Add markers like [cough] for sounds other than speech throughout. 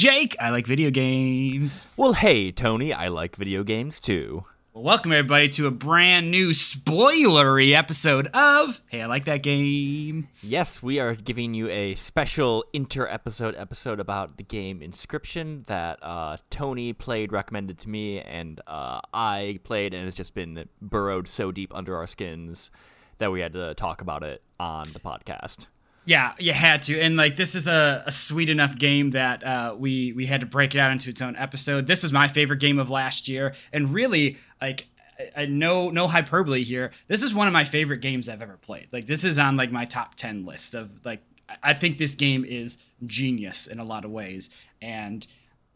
Jake, I like video games. Well, hey, Tony, I like video games too. Well, welcome everybody to a brand new spoilery episode of Hey, I like that game. Yes, we are giving you a special inter-episode episode about the game Inscryption that uh, Tony played, recommended to me, and uh, I played, and it's just been burrowed so deep under our skins that we had to talk about it on the podcast. Yeah, you had to, and like this is a, a sweet enough game that uh, we we had to break it out into its own episode. This was my favorite game of last year, and really like I, I, no no hyperbole here. This is one of my favorite games I've ever played. Like this is on like my top ten list of like I think this game is genius in a lot of ways, and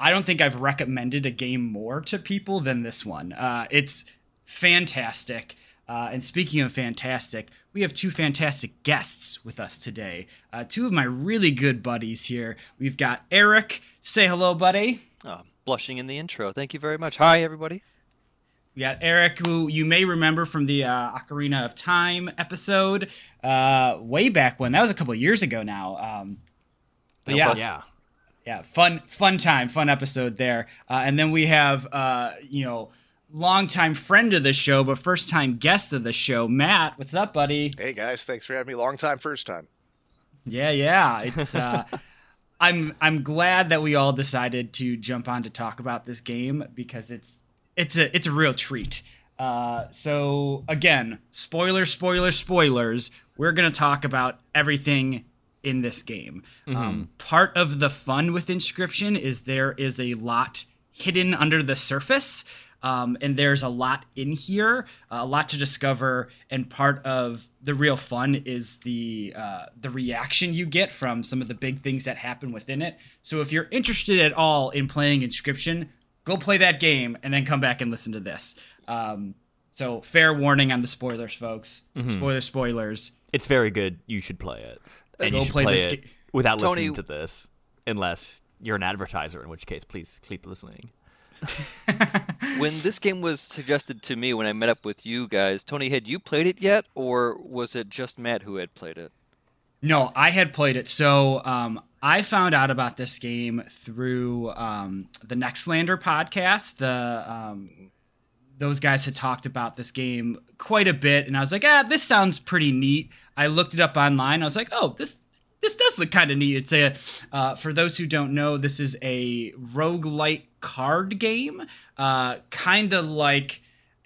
I don't think I've recommended a game more to people than this one. Uh, it's fantastic. Uh, and speaking of fantastic, we have two fantastic guests with us today. Uh, two of my really good buddies here. We've got Eric. Say hello, buddy. Oh, blushing in the intro. Thank you very much. Hi, everybody. We got Eric, who you may remember from the uh, Ocarina of Time episode uh, way back when. That was a couple years ago now. Um, but yeah, yeah, yeah, fun, fun time, fun episode there. Uh, and then we have, uh, you know longtime friend of the show, but first time guest of the show, Matt. What's up, buddy? Hey guys, thanks for having me. Long time, first time. Yeah, yeah. It's uh, [laughs] I'm I'm glad that we all decided to jump on to talk about this game because it's it's a it's a real treat. Uh, so again, spoilers, spoilers, spoilers. We're gonna talk about everything in this game. Mm-hmm. Um, part of the fun with Inscryption is there is a lot hidden under the surface um, and there's a lot in here, uh, a lot to discover, and part of the real fun is the uh, the reaction you get from some of the big things that happen within it. So if you're interested at all in playing Inscryption, go play that game and then come back and listen to this. Um, so fair warning on the spoilers, folks. Mm-hmm. Spoilers, spoilers. It's very good. You should play it, and go you should play, play it ga- without Tony, listening to this, unless you're an advertiser, in which case, please keep listening. [laughs] when this game was suggested to me when I met up with you guys, Tony, had you played it yet, or was it just Matt who had played it? No, I had played it. So um, I found out about this game through um, the Nextlander podcast. The um, those guys had talked about this game quite a bit, and I was like, ah, this sounds pretty neat. I looked it up online. I was like, oh, this this does look kind of neat. It's a uh, for those who don't know, this is a roguelite card game, uh, kind of like.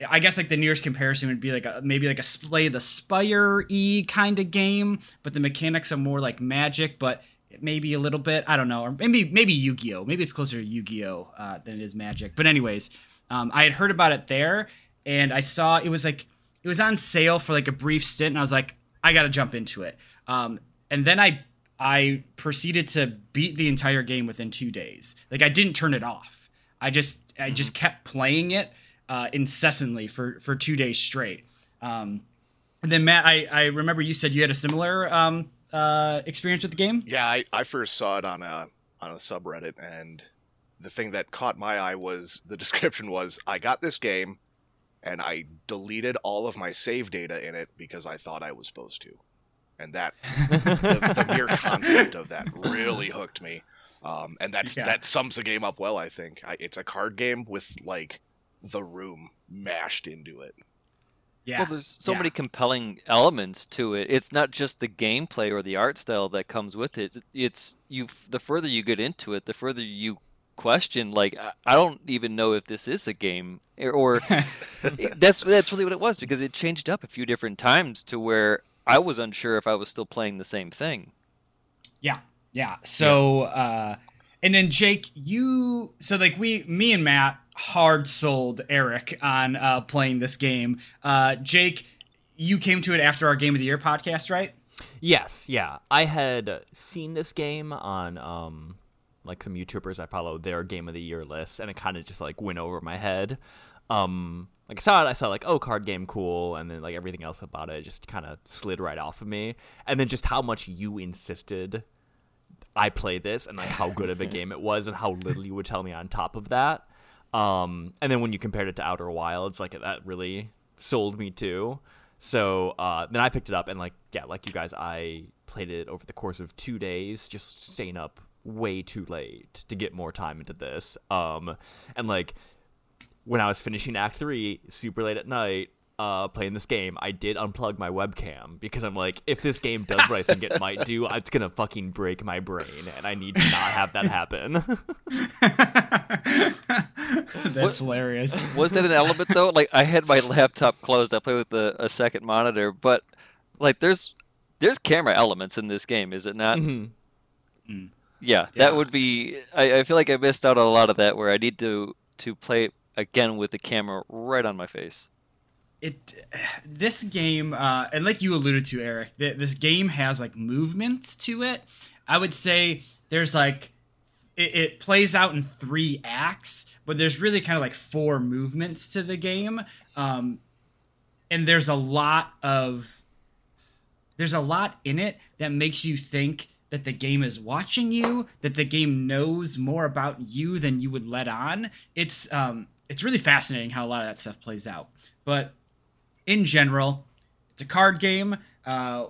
I guess like the nearest comparison would be like a, maybe like a Slay the Spire e kind of game, but the mechanics are more like Magic, but maybe a little bit. I don't know, or maybe maybe Yu Gi Oh. Maybe it's closer to Yu Gi Oh uh, than it is Magic. But anyways, um, I had heard about it there, and I saw it was like it was on sale for like a brief stint, and I was like, I got to jump into it. Um, and then I I proceeded to beat the entire game within two days. Like I didn't turn it off. I just I mm-hmm. just kept playing it uh, incessantly for for two days straight. Um, and then Matt, I, I remember you said you had a similar um, uh, experience with the game. Yeah, I, I first saw it on a on a subreddit, and the thing that caught my eye was the [laughs] description was I got this game, and I deleted all of my save data in it because I thought I was supposed to and that the, [laughs] the, mere concept of that really hooked me. Um, and that's yeah. that sums the game up well. I think I, it's a card game with like the room mashed into it. Yeah. Well, there's so yeah. many compelling elements to it. It's not just the gameplay or the art style that comes with it. It's you. The further you get into it, the further you question. Like, I don't even know if this is a game, or [laughs] that's that's really what it was because it changed up a few different times to where I was unsure if I was still playing the same thing. Yeah, yeah. So, yeah. uh, and then Jake, you so like we, me and Matt, hard sold Eric on uh, playing this game. Uh, Jake, you came to it after our Game of the Year podcast, right? Yes, yeah. I had seen this game on um, like some YouTubers I follow their Game of the Year list, and it kind of just like went over my head. Um, like I saw it, I saw like, oh, card game, cool, and then like everything else about it just kind of slid right off of me. And then just how much you insisted I play this, and like how good of a [laughs] game it was, and how little you would tell me on top of that. Um, and then when you compared it to Outer Wilds, like that really sold me too. So uh, then I picked it up, and like yeah, like you guys, I played it over the course of two days, just staying up way too late to get more time into this. Um, and like when I was finishing Act Three, super late at night, uh, playing this game, I did unplug my webcam because I'm like, if this game does what I think it might do, [laughs] it's gonna fucking break my brain, and I need to not have that happen. [laughs] That's What- hilarious. Was that an element though? Like I had my laptop closed. I play with a, a second monitor, but like there's there's camera elements in this game, is it not? Mhm. Yeah, Yeah. that would be. I, I feel like I missed out on a lot of that where I need to to play again with the camera right on my face. it this game uh, and like you alluded to eric th- this game has like movements to it. I would say there's like it, it plays out in three acts but there's really kind of like four movements to the game. Um, and there's a lot of there's a lot in it that makes you think that the game is watching you that the game knows more about you than you would let on. It's um it's really fascinating how a lot of that stuff plays out but in general, it's a card game. Uh,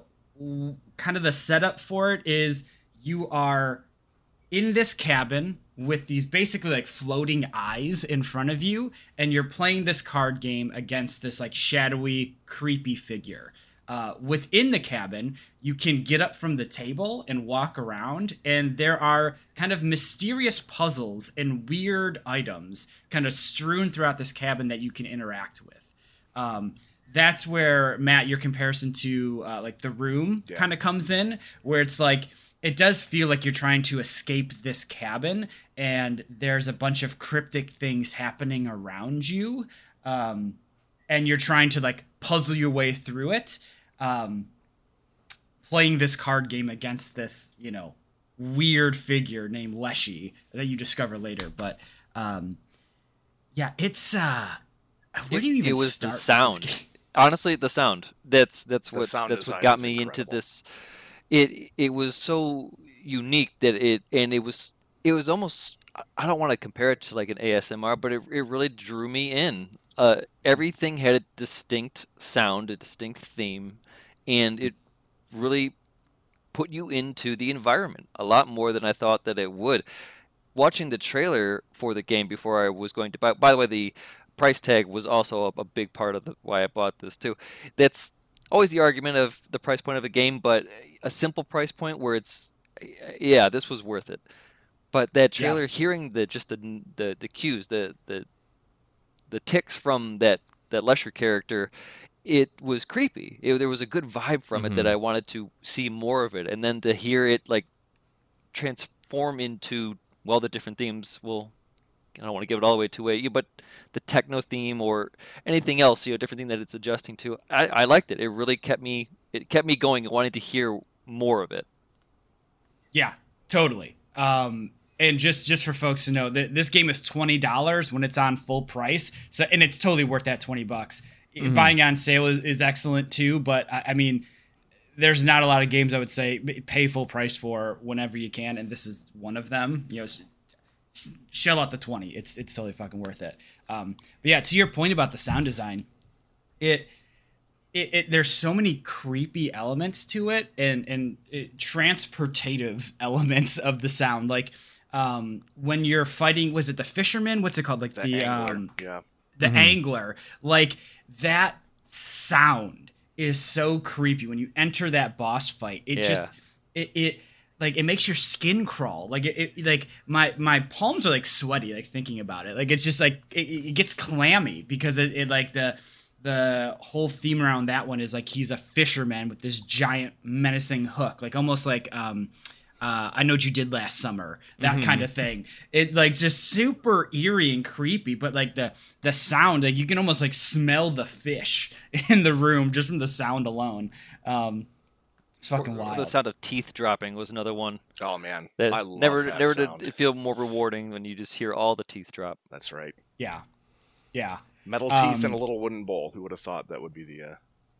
kind of the setup for it is you are in this cabin with these basically like floating eyes in front of you, and you're playing this card game against this like shadowy, creepy figure. Uh, within the cabin, you can get up from the table and walk around, and there are kind of mysterious puzzles and weird items kind of strewn throughout this cabin that you can interact with. Um, that's where Matt, your comparison to uh, like the room Yeah. kind of comes in, where it's like it does feel like you're trying to escape this cabin, and there's a bunch of cryptic things happening around you, um, and you're trying to like puzzle your way through it, um, playing this card game against this, you know, weird figure named Leshy that you discover later. But um, yeah, it's uh, where It- do you even it was start the sound. Honestly, the sound. That's that's The what that's what got is me into this. It it was so unique that it and it was it was almost I- I don't want to compare it to like an ASMR, but it it really drew me in. Uh, everything had a distinct sound, a distinct theme, and it really put you into the environment a lot more than I thought that it would. Watching the trailer for the game before I was going to buy. By the way, the price tag was also a, a big part of the, why I bought this too. That's always the argument of the price point of a game, but a simple price point where it's yeah, this was worth it. But that Yeah. trailer, hearing the just the the the cues, the the the ticks from that that Lesher character, it was creepy. It, there was a good vibe from it that Mhm. I wanted to see more of it, and then to hear it like transform into well the different themes. Well, I don't want to give it all the way to away, but the techno theme or anything else, you know, different thing that it's adjusting to. I, I liked it. It really kept me it kept me going, and wanting to hear more of it. Yeah, totally. Um, and just just for folks to know that this game is twenty dollars when it's on full price. So and it's totally worth that twenty bucks. Buying on sale is, is excellent too, but I, I mean, there's not a lot of games I would say pay full price for whenever you can, and this is one of them. You know, s- s- shell out the twenty. It's it's totally fucking worth it. Um, but yeah, to your point about the sound design, it it, it there's so many creepy elements to it and and it, transportative [laughs] elements of the sound like um when you're fighting was it the fisherman what's it called like The, the, angler. um yeah. the Mhm. angler like that sound is so creepy when you enter that boss fight. It just it, it like it makes your skin crawl. Like it, it like my my palms are like sweaty like thinking about it. Like it's just like it, it gets clammy because it, it like the the whole theme around that one is like he's a fisherman with this giant menacing hook like almost like um uh, I know what you did last summer, that Mhm. kind of thing. It like just super eerie and creepy, but like the the sound, like you can almost like smell the fish [laughs] in the room just from the sound alone. Um, it's fucking Or- or wild. The sound of teeth dropping was another one Oh man, that I love never that never sound. did it feel more rewarding when you just hear all the teeth drop. That's right. yeah, yeah. Metal teeth in Um, a little wooden bowl. Who would have thought that would be the uh,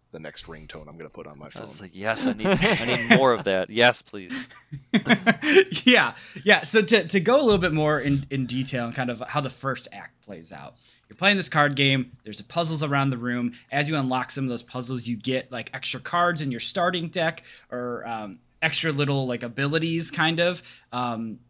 the next ringtone I'm gonna put on my phone. I phone? was like, yes, I need I need [laughs] more of that. Yes, please. [laughs] yeah, yeah. So to, to go a little bit more in, in detail and kind of how the first act plays out. You're playing this card game. There's puzzles around the room. As you unlock some of those puzzles, you get like extra cards in your starting deck or um, extra little like abilities, kind of. Um,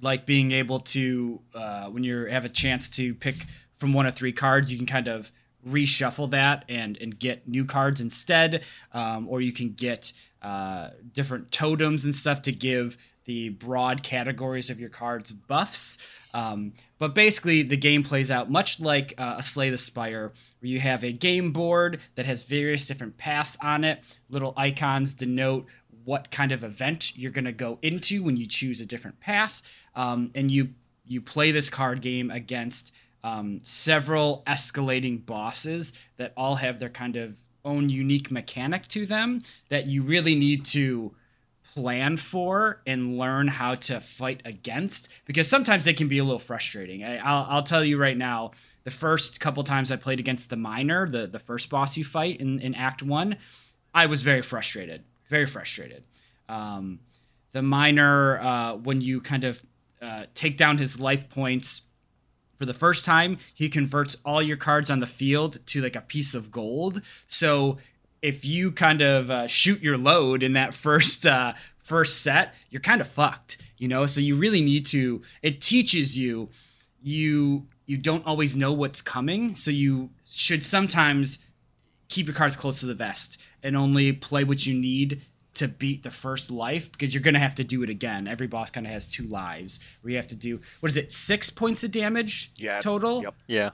like being able to uh, when you have a chance to pick from one of three cards, you can kind of reshuffle that and and get new cards instead, um, or you can get uh, different totems and stuff to give the broad categories of your cards buffs. Um, but basically, the game plays out much like uh, a Slay the Spire, where you have a game board that has various different paths on it. Little icons denote what kind of event you're going to go into when you choose a different path, um, and you you play this card game against um, several escalating bosses that all have their kind of own unique mechanic to them that you really need to plan for and learn how to fight against because sometimes they can be a little frustrating. I, will I'll tell you right now, the first couple times I played against the miner, the, the first boss you fight in, in Act 1, I was very frustrated. Very frustrated. Um, the miner, uh, when you kind of uh, take down his life points for the first time, he converts all your cards on the field to like a piece of gold. So if you kind of uh, shoot your load in that [laughs] first uh, first set, you're kind of fucked, you know. So you really need to. It teaches you you you don't always know what's coming, so you should sometimes keep your cards close to the vest and only play what you need to beat the first life because you're gonna have to do it again. Every boss kind of has two lives where you have to do what is it, six points of damage Yeah. total? Yep. Yeah.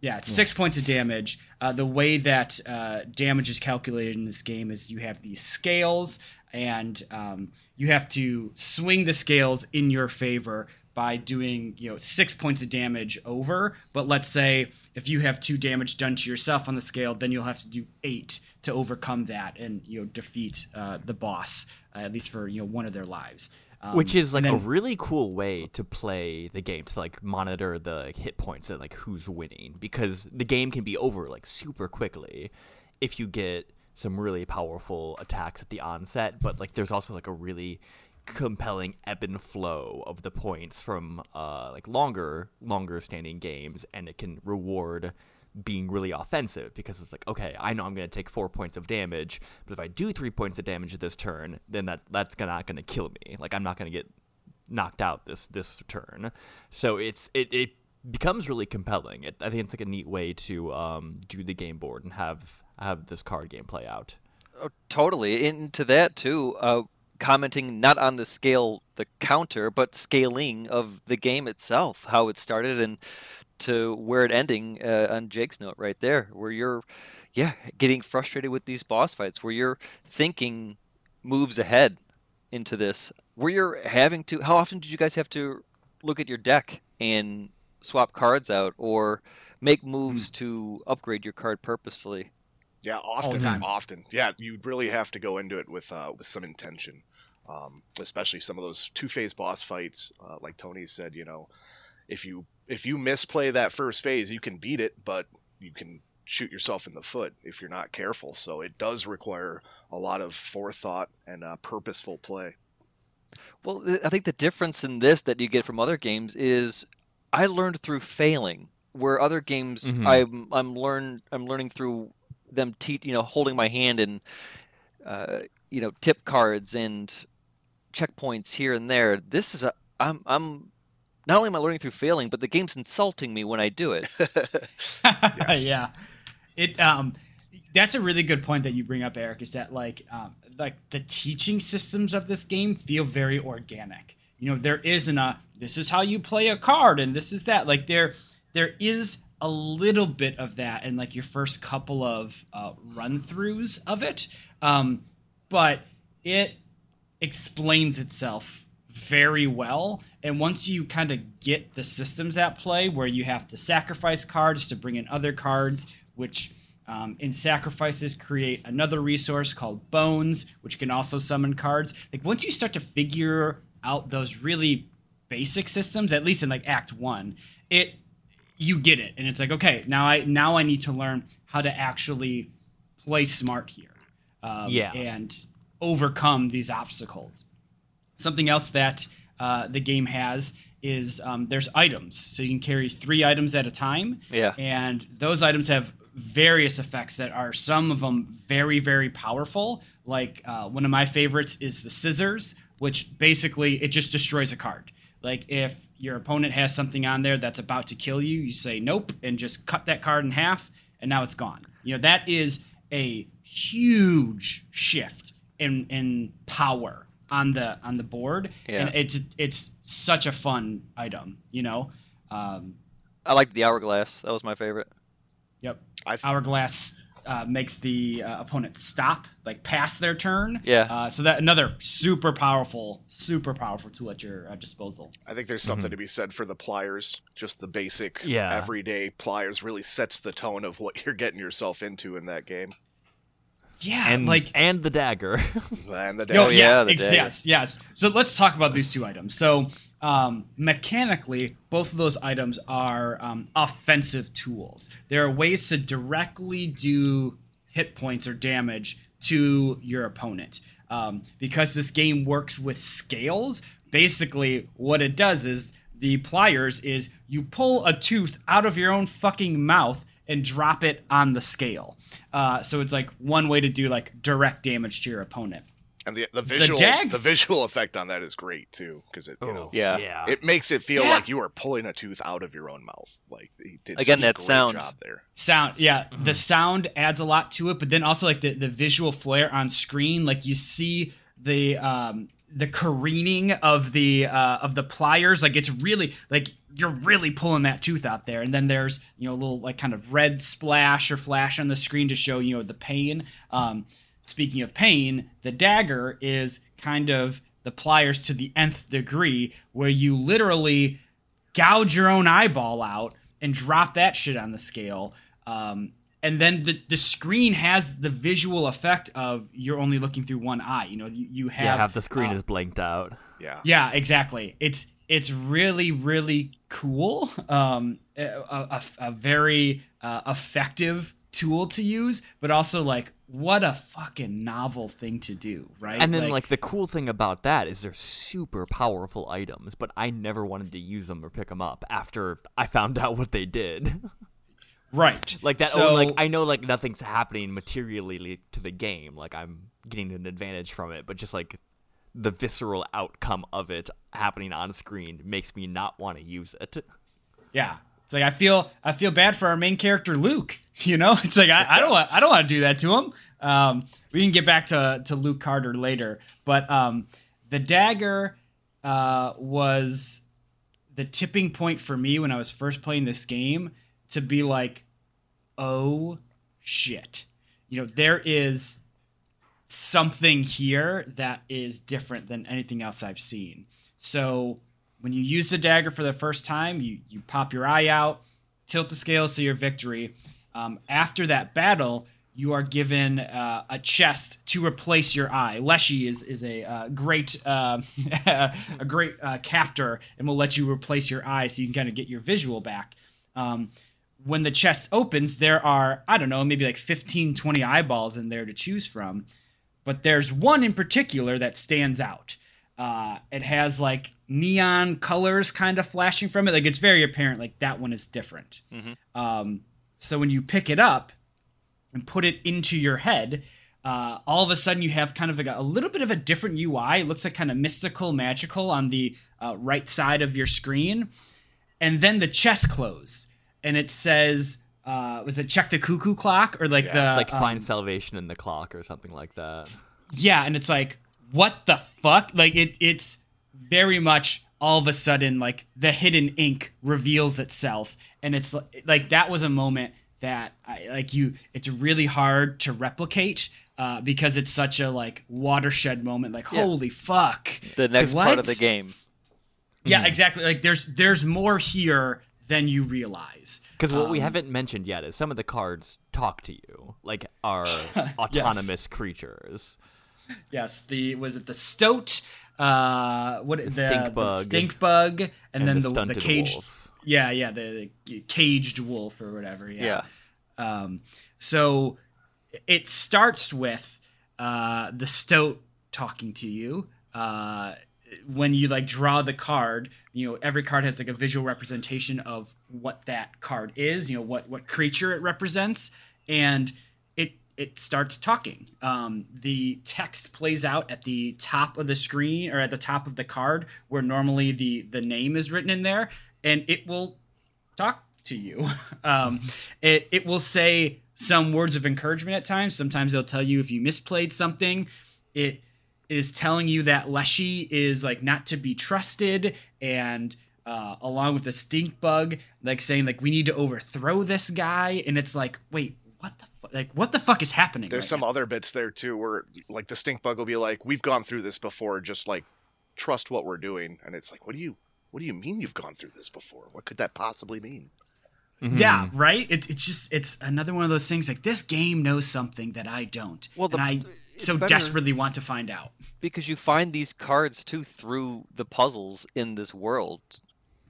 Yeah, it's six points of damage. Uh, the way that uh, damage is calculated in this game is you have these scales, and um, you have to swing the scales in your favor by doing you know six points of damage over. But let's say if you have two damage done to yourself on the scale, then you'll have to do eight to overcome that and you know defeat uh, the boss uh, at least for you know one of their lives. Um, Which is like and a really cool way to play the game to like monitor the hit points and like who's winning because the game can be over like super quickly if you get some really powerful attacks at the onset, but like there's also like a really compelling ebb and flow of the points from uh like longer longer standing games and it can reward being really offensive because it's like okay i know i'm going to take four points of damage but if i do three points of damage this turn then that that's not going to kill me. Like i'm not going to get knocked out this this turn. So it's it, it becomes really compelling. It, i think it's like a neat way to um, do the game board and have have this card game play out. Oh, totally. Into that too, uh, commenting not on the scale, the counter, but scaling of the game itself, how it started and to where it ending uh, on Jake's note right there, where you're, yeah, getting frustrated with these boss fights, where you're thinking moves ahead into this, where you're having to. How often did you guys have to look at your deck and swap cards out or make moves to upgrade your card purposefully? Yeah, often, time. often. Yeah, you really have to go into it with uh, with some intention, um, especially some of those two phase boss fights. Uh, like Tony said, you know, if you if you misplay that first phase, you can beat it, but you can shoot yourself in the foot if you're not careful. So it does require a lot of forethought and uh, purposeful play. Well, I think the difference in this that you get from other games is I learned through failing, where other games Mhm. I'm I'm learn I'm learning through them te- you know holding my hand and uh, you know tip cards and checkpoints here and there. This is a I'm I'm not only am I learning through failing, but the game's insulting me when I do it. [laughs] [laughs] yeah. It um that's a really good point that you bring up, Eric, is that like um like the teaching systems of this game feel very organic. You know, there isn't a this is how you play a card and this is that. Like there there is a little bit of that in like your first couple of uh, run throughs of it. Um, but it explains itself very well. And once you kind of get the systems at play where you have to sacrifice cards to bring in other cards, which um, in sacrifices create another resource called bones, which can also summon cards. Like once you start to figure out those really basic systems, at least in like Act One, it you get it, and it's like okay, now I now I need to learn how to actually play smart here, um, Yeah. and overcome these obstacles. Something else that uh, the game has is um, there's items, so you can carry three items at a time. Yeah. and those items have various effects that are some of them very very powerful. Like uh, one of my favorites is the scissors, which basically it just destroys a card. Like if your opponent has something on there that's about to kill you, you say nope and just cut that card in half, and now it's gone. You know that is a huge shift in in power on the on the board, Yeah. and it's it's such a fun item. You know, um, I liked the hourglass. That was my favorite. yep. I th- Hourglass uh, makes the uh, opponent stop, like pass their turn. Yeah. Uh, so that another super powerful, super powerful tool at your uh, disposal. I think there's something to be said for the pliers. Just the basic, Yeah. everyday pliers really sets the tone of what [laughs] you're getting yourself into in that game. Yeah, and like and the dagger. [laughs] And the Oh, Oh, yeah, yeah, the ex- dagger. yes, yes. So let's talk about these two items. So um, mechanically, both of those items are um, offensive tools. There are ways to directly do hit points or damage to your opponent. Um, because this game works with scales, basically what it does is the pliers is you pull a tooth out of your own fucking mouth and drop it on the scale. Uh, so it's like one way to do like direct damage to your opponent. And the the visual dag- the visual effect on that is great too because it you know Yeah. yeah. it makes it feel Yeah. like you are pulling a tooth out of your own mouth. Like he did Again, such a that great sound. job there. sound yeah the sound adds a lot to it but then also like the, the visual flair on screen like you see the um the careening of the uh of the pliers like it's really like you're really pulling that tooth out there and then there's you know a little like kind of red splash or flash on the screen to show you know the pain um speaking of pain the dagger is kind of the pliers to the nth degree where you literally gouge your own eyeball out and drop that shit on the scale. Um, and then the, the screen has the visual effect of you're only looking through one eye. You know, you, you have, yeah, half the screen uh, is blanked out. Yeah. yeah, exactly. It's it's really really cool. Um, a, a, a very uh, effective tool to use, but also like what a fucking novel thing to do, right? And then like, the cool thing about that is they're super powerful items, but I never wanted to use them or pick them up after I found out what they did. [laughs] right, like that oh, So, oh, like I know like nothing's happening materially to the game, like I'm getting an advantage from it, but just like the visceral outcome of it happening on screen makes me not want to use it. Yeah. It's like I feel I feel bad for our main character Luke. [laughs] You know, it's like I, I don't want I don't want to do that to him. Um, we can get back to to Luke Carder later, but um, the dagger uh, was the tipping point for me when I was first playing this game to be like, oh shit, you know, there is something here that is different than anything else I've seen. So when you use the dagger for the first time, you you pop your eye out, tilt the scales to your victory. Um, after that battle, you are given uh, a chest to replace your eye. Leshy is is a uh, great uh, [laughs] a great uh, captor and will let you replace your eye so you can kind of get your visual back. Um, when the chest opens, there are I don't know maybe like 15, 20 eyeballs in there to choose from, but there's one in particular that stands out. Uh, it has like neon colors kind of flashing from it. Like it's very apparent, like that one is different. Um, so when you pick it up and put it into your head, uh, all of a sudden you have kind of like a, a little bit of a different UI. It looks like kind of mystical, magical on the uh, right side of your screen, and then the chest close, and it says, uh, "Was it check the cuckoo clock?" or like Yeah, the It's like um, find salvation in the clock or something like that. yeah, and it's like, what the fuck? Like it it's very much all of a sudden like the hidden ink reveals itself and it's li- like that was a moment that I, like you it's really hard to replicate uh, because it's such a like watershed moment like Yeah. holy fuck The next part of the game. yeah exactly like there's there's more here than you realize Because what we Um, haven't mentioned yet is some of the cards talk to you, like are [laughs] autonomous creatures. Yes, the was it the stoat, uh, what the, stink the bug. stink bug, and, And then the the, the, stunted caged, wolf. yeah, yeah, the, the caged wolf or whatever. Yeah. Yeah. Um, so it starts with uh, the stoat talking to you. Uh, when you like draw the card, you know every card has like a visual representation of what that card is. You know what what creature it represents, and it starts talking. Um, the text plays out at the top of the screen or at the top of the card where normally the the name is written in there, and it will talk to you. [laughs] Um, it it will say some words of encouragement at times. Sometimes it'll tell you if you misplayed something. It is telling you that Leshy is like not to be trusted and uh, along with the stink bug, like saying like we need to overthrow this guy, and it's like, wait, what the like what the fuck is happening? There's right some now? other bits there too where like the stink bug will be like, "We've gone through this before. Just like trust what we're doing." And it's like, "What do you what do you mean you've gone through this before? What could that possibly mean?" Yeah, right. It, it's just it's another one of those things like this game knows something that I don't, Well, the- and I so desperately want to find out. because you find these cards too through the puzzles in this world,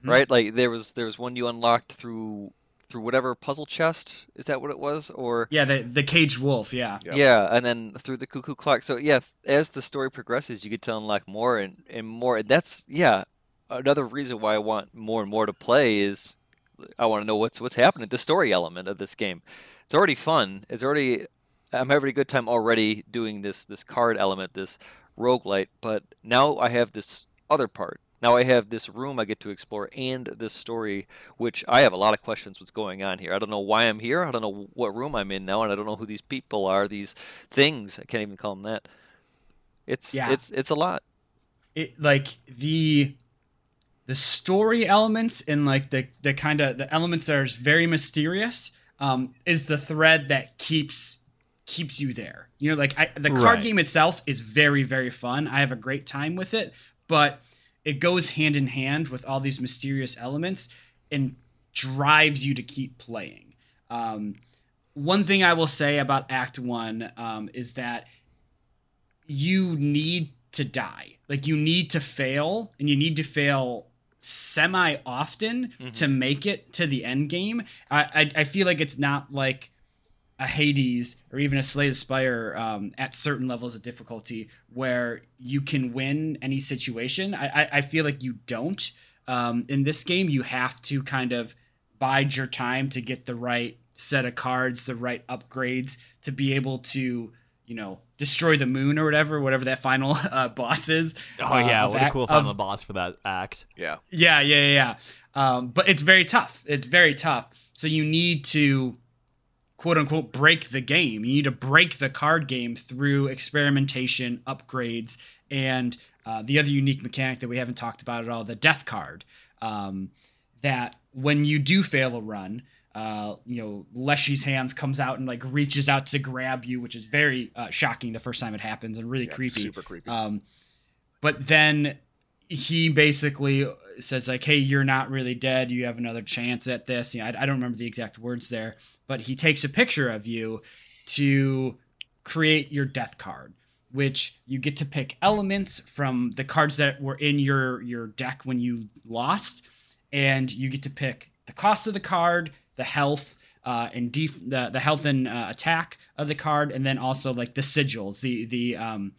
Mhm. right? Like there was there was one you unlocked through through whatever puzzle chest. Is that what it was? Or Yeah, the the caged wolf. Yeah, Yep. yeah, and then through the cuckoo clock. So yeah, as the story progresses, you get to unlock more and and more. And that's yeah, another reason why I want more and more to play is I want to know what's what's happening. The story element of this game. It's already fun. It's already I'm having a good time already doing this this card element, this roguelite, but now I have this other part. Now I have this room I get to explore and this story, which I have a lot of questions what's going on here. I don't know why I'm here. I don't know what room I'm in now, and I don't know who these people are, these things. I can't even call them that. It's Yeah. it's it's a lot. it like the the story elements and like the the kind of the elements that are very mysterious um, is the thread that keeps keeps you there. You know, like I, the card Right. game itself is very very fun. I have a great time with it, but it goes hand in hand with all these mysterious elements and drives you to keep playing. Um, one thing I will say about Act One um, is that you need to die. Like you need to fail, and you need to fail semi often to make it to the end game. I, I I feel like it's not like a Hades or even a Slay the Spire um, at certain levels of difficulty where you can win any situation. I, I, I feel like you don't. Um, in this game, you have to kind of bide your time to get the right set of cards, the right upgrades to be able to, you know, destroy the moon or whatever, whatever that final [laughs] uh, boss is. Oh uh, yeah, of what a act- cool of- final boss for that act. Yeah. yeah, yeah, yeah. yeah. Um, but it's very tough. It's very tough. So you need to quote unquote break the game. You need to break the card game through experimentation, upgrades, and uh, the other unique mechanic that we haven't talked about at all, the death card. Um, that when you do fail a run, uh, you know, Leshy's hands comes out and like reaches out to grab you, which is very uh, shocking the first time it happens and really yeah, creepy. Super creepy. Um, but then he basically says like, "Hey, you're not really dead. You have another chance at this." You know, I, I don't remember the exact words there, but he takes a picture of you to create your death card, which you get to pick elements from the cards that were in your your deck when you lost, and you get to pick the cost of the card, the health, uh, and def- the the health and uh, attack of the card, and then also like the sigils, the the um,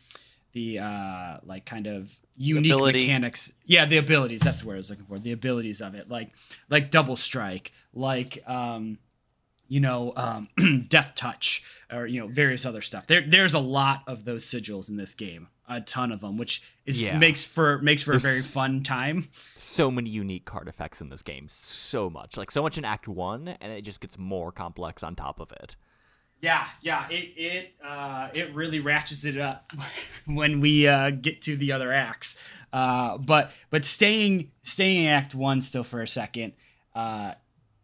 the uh, like kind of unique Ability. mechanics. Yeah, the abilities. That's the word I was looking for. The abilities of it, like like double strike, like um, you know, um, [clears throat] death touch, or you know, various other stuff. There, there's a lot of those sigils in this game, a ton of them, which is Yeah. makes for makes for a very fun time. So many unique card effects in this game. So much. Like so much in Act One, and it just gets more complex on top of it. Yeah, yeah, it it uh, it really ratchets it up [laughs] when we uh, get to the other acts. Uh, but but staying staying in Act One still for a second, uh,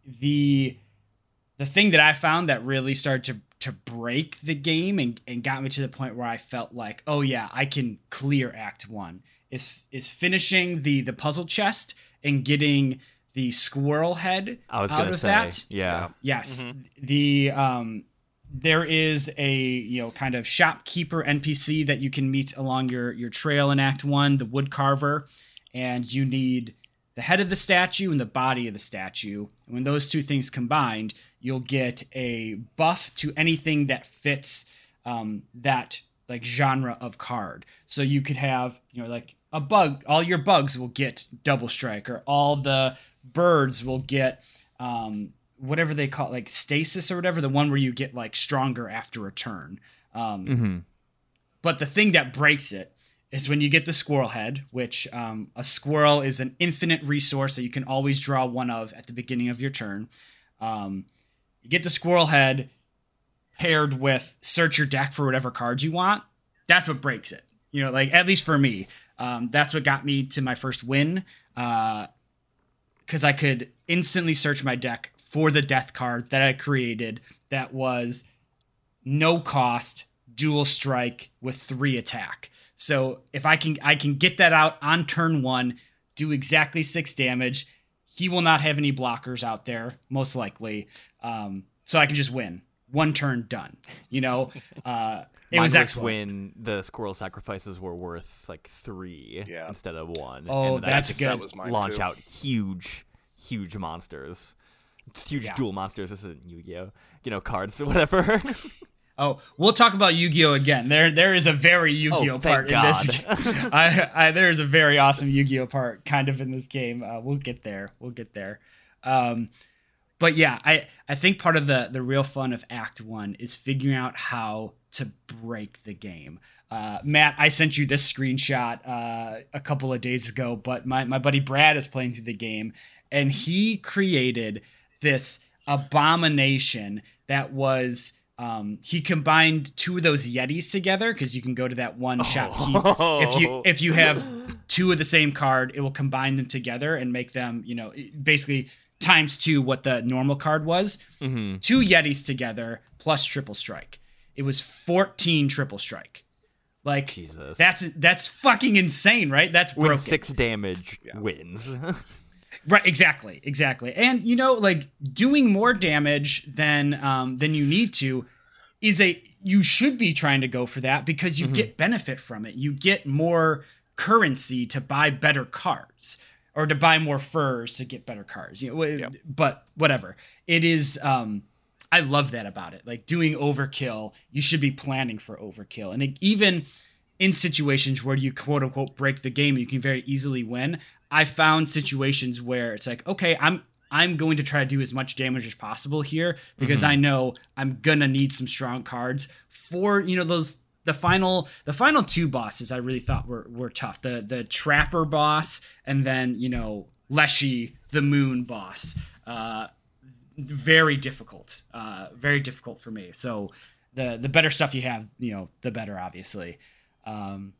the the thing that I found that really started to to break the game and, and got me to the point where I felt like, oh yeah, I can clear Act One is is finishing the the puzzle chest and getting the squirrel head I was out of say, that. yeah. Yes, the um, there is a you know kind of shopkeeper NPC that you can meet along your your trail in Act One, the wood carver, and you need the head of the statue and the body of the statue. And when those two things combined, you'll get a buff to anything that fits um, that like genre of card. So you could have you know like a bug. All your bugs will get double strike, or all the birds will get um, whatever they call it, like stasis or whatever, the one where you get like stronger after a turn. Um, Mm-hmm. but the thing that breaks it is when you get the squirrel head, which um, a squirrel is an infinite resource that you can always draw one of at the beginning of your turn. Um, you get the squirrel head paired with search your deck for whatever cards you want. That's what breaks it. You know, like at least for me, um, that's what got me to my first win. Because I could instantly search my deck for the death card that I created that was no cost dual strike with three attack. So if I can I can get that out on turn one, do exactly six damage. He will not have any blockers out there, most likely. Um, so I can just win. One turn done. You know? Uh it Mine was was excellent. when the squirrel sacrifices were worth like three Yeah. instead of one. Oh, and that's I could good. That was mine launch too. out huge, huge monsters. It's huge Yeah. dual monsters. This isn't Yu-Gi-Oh. You know, cards or [laughs] whatever. Oh, we'll talk about Yu-Gi-Oh again. There, there is a very Yu-Gi-Oh Oh, part thank in this. [laughs] I, I, there is a very awesome Yu-Gi-Oh part kind of in this game. Uh, we'll get there. We'll get there. Um, but yeah, I, I think part of the the real fun of Act One is figuring out how to break the game. Uh, Matt, I sent you this screenshot uh, a couple of days ago, but my, my buddy Brad is playing through the game, and he created this abomination that was um, he combined two of those Yetis together because you can go to that one shop keep. If you if you have two of the same card, it will combine them together and make them you know basically times two what the normal card was. hmm Two Yetis together plus triple strike. It was fourteen triple strike. Like Jesus. that's that's fucking insane, right? That's when six damage Yeah. wins. [laughs] Right, exactly, exactly. And you know, like doing more damage than um than you need to is a you should be trying to go for that because you get benefit from it. You get more currency to buy better cards or to buy more furs to get better cards. You know, Yep. but whatever. It is um I love that about it. Like doing overkill, you should be planning for overkill. And it, even in situations where you quote unquote break the game, you can very easily win. I found situations where it's like, okay, I'm I'm going to try to do as much damage as possible here because I know I'm gonna need some strong cards for you know those the final the final two bosses I really thought were were tough. The the trapper boss and then you know Leshy the moon boss. Uh, very difficult. Uh, very difficult for me. So the the better stuff you have, you know, the better obviously. Um,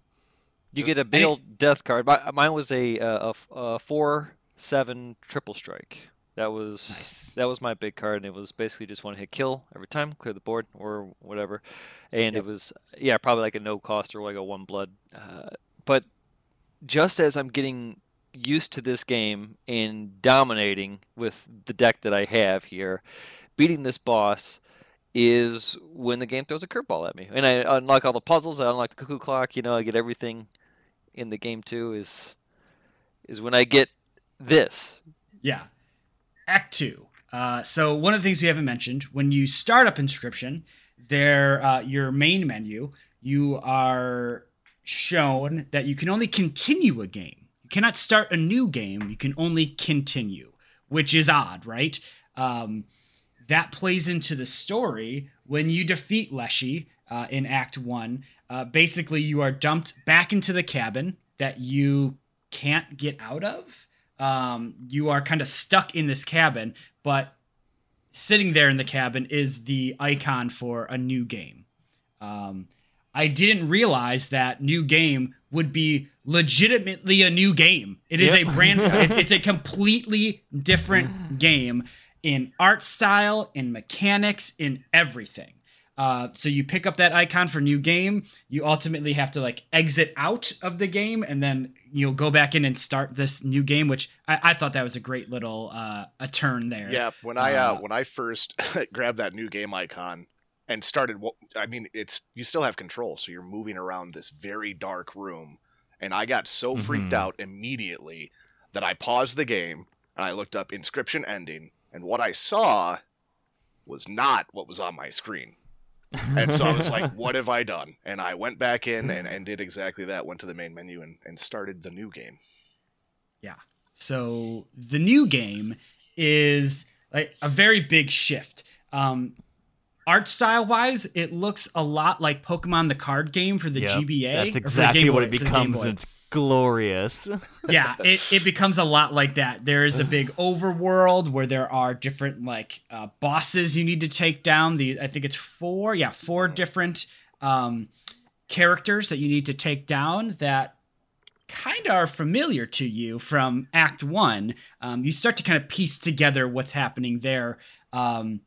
You get a big old death card. My, mine was a, a a four seven triple strike. That was Nice. that was my big card, and it was basically just one hit kill every time, clear the board or whatever. And Yep. it was yeah, probably like a no cost or like a one blood. Uh, but just as I'm getting used to this game and dominating with the deck that I have here, beating this boss is when the game throws a curveball at me, and I unlock all the puzzles. I unlock the cuckoo clock. You know, I get everything in the game too. Is is when I get this. Yeah. Act two. Uh, so one of the things we haven't mentioned when you start up Inscryption, there uh, your main menu, you are shown that you can only continue a game. You cannot start a new game. You can only continue, which is odd, right? Um, that plays into the story when you defeat Leshy uh, in Act One. Uh, basically, you are dumped back into the cabin that you can't get out of. Um, you are kind of stuck in this cabin, but sitting there in the cabin is the icon for a new game. Um, I didn't realize that new game would be legitimately a new game. It is Yep. a brand. [laughs] it- it's a completely different game in art style, in mechanics, in everything. Uh, so you pick up that icon for new game. You ultimately have to like exit out of the game and then you'll go back in and start this new game. Which I, I thought that was a great little uh, a turn there. Yeah, when I uh, Uh, when I first [laughs] grabbed that new game icon and started, wa- I mean, it's you still have control, so you're moving around this very dark room, and I got so freaked Mhm. out immediately that I paused the game and I looked up inscryption ending, and what I saw was not what was on my screen. And so I was like, [laughs] what have I done? And I went back in and, and did exactly that, went to the main menu and, and started the new game. Yeah. So the new game is like a very big shift. Um, art style wise, it looks a lot like Pokemon the card game for the Yep, GBA. That's or for the exactly Game what Boy- it for the Game becomes. Boy. It's glorious. yeah, [laughs] it, it becomes a lot like that. There is a big overworld where there are different like uh, bosses you need to take down. The I think it's four, yeah, four different um, characters that you need to take down that kind of are familiar to you from Act One. Um, you start to kind of piece together what's happening there. Um,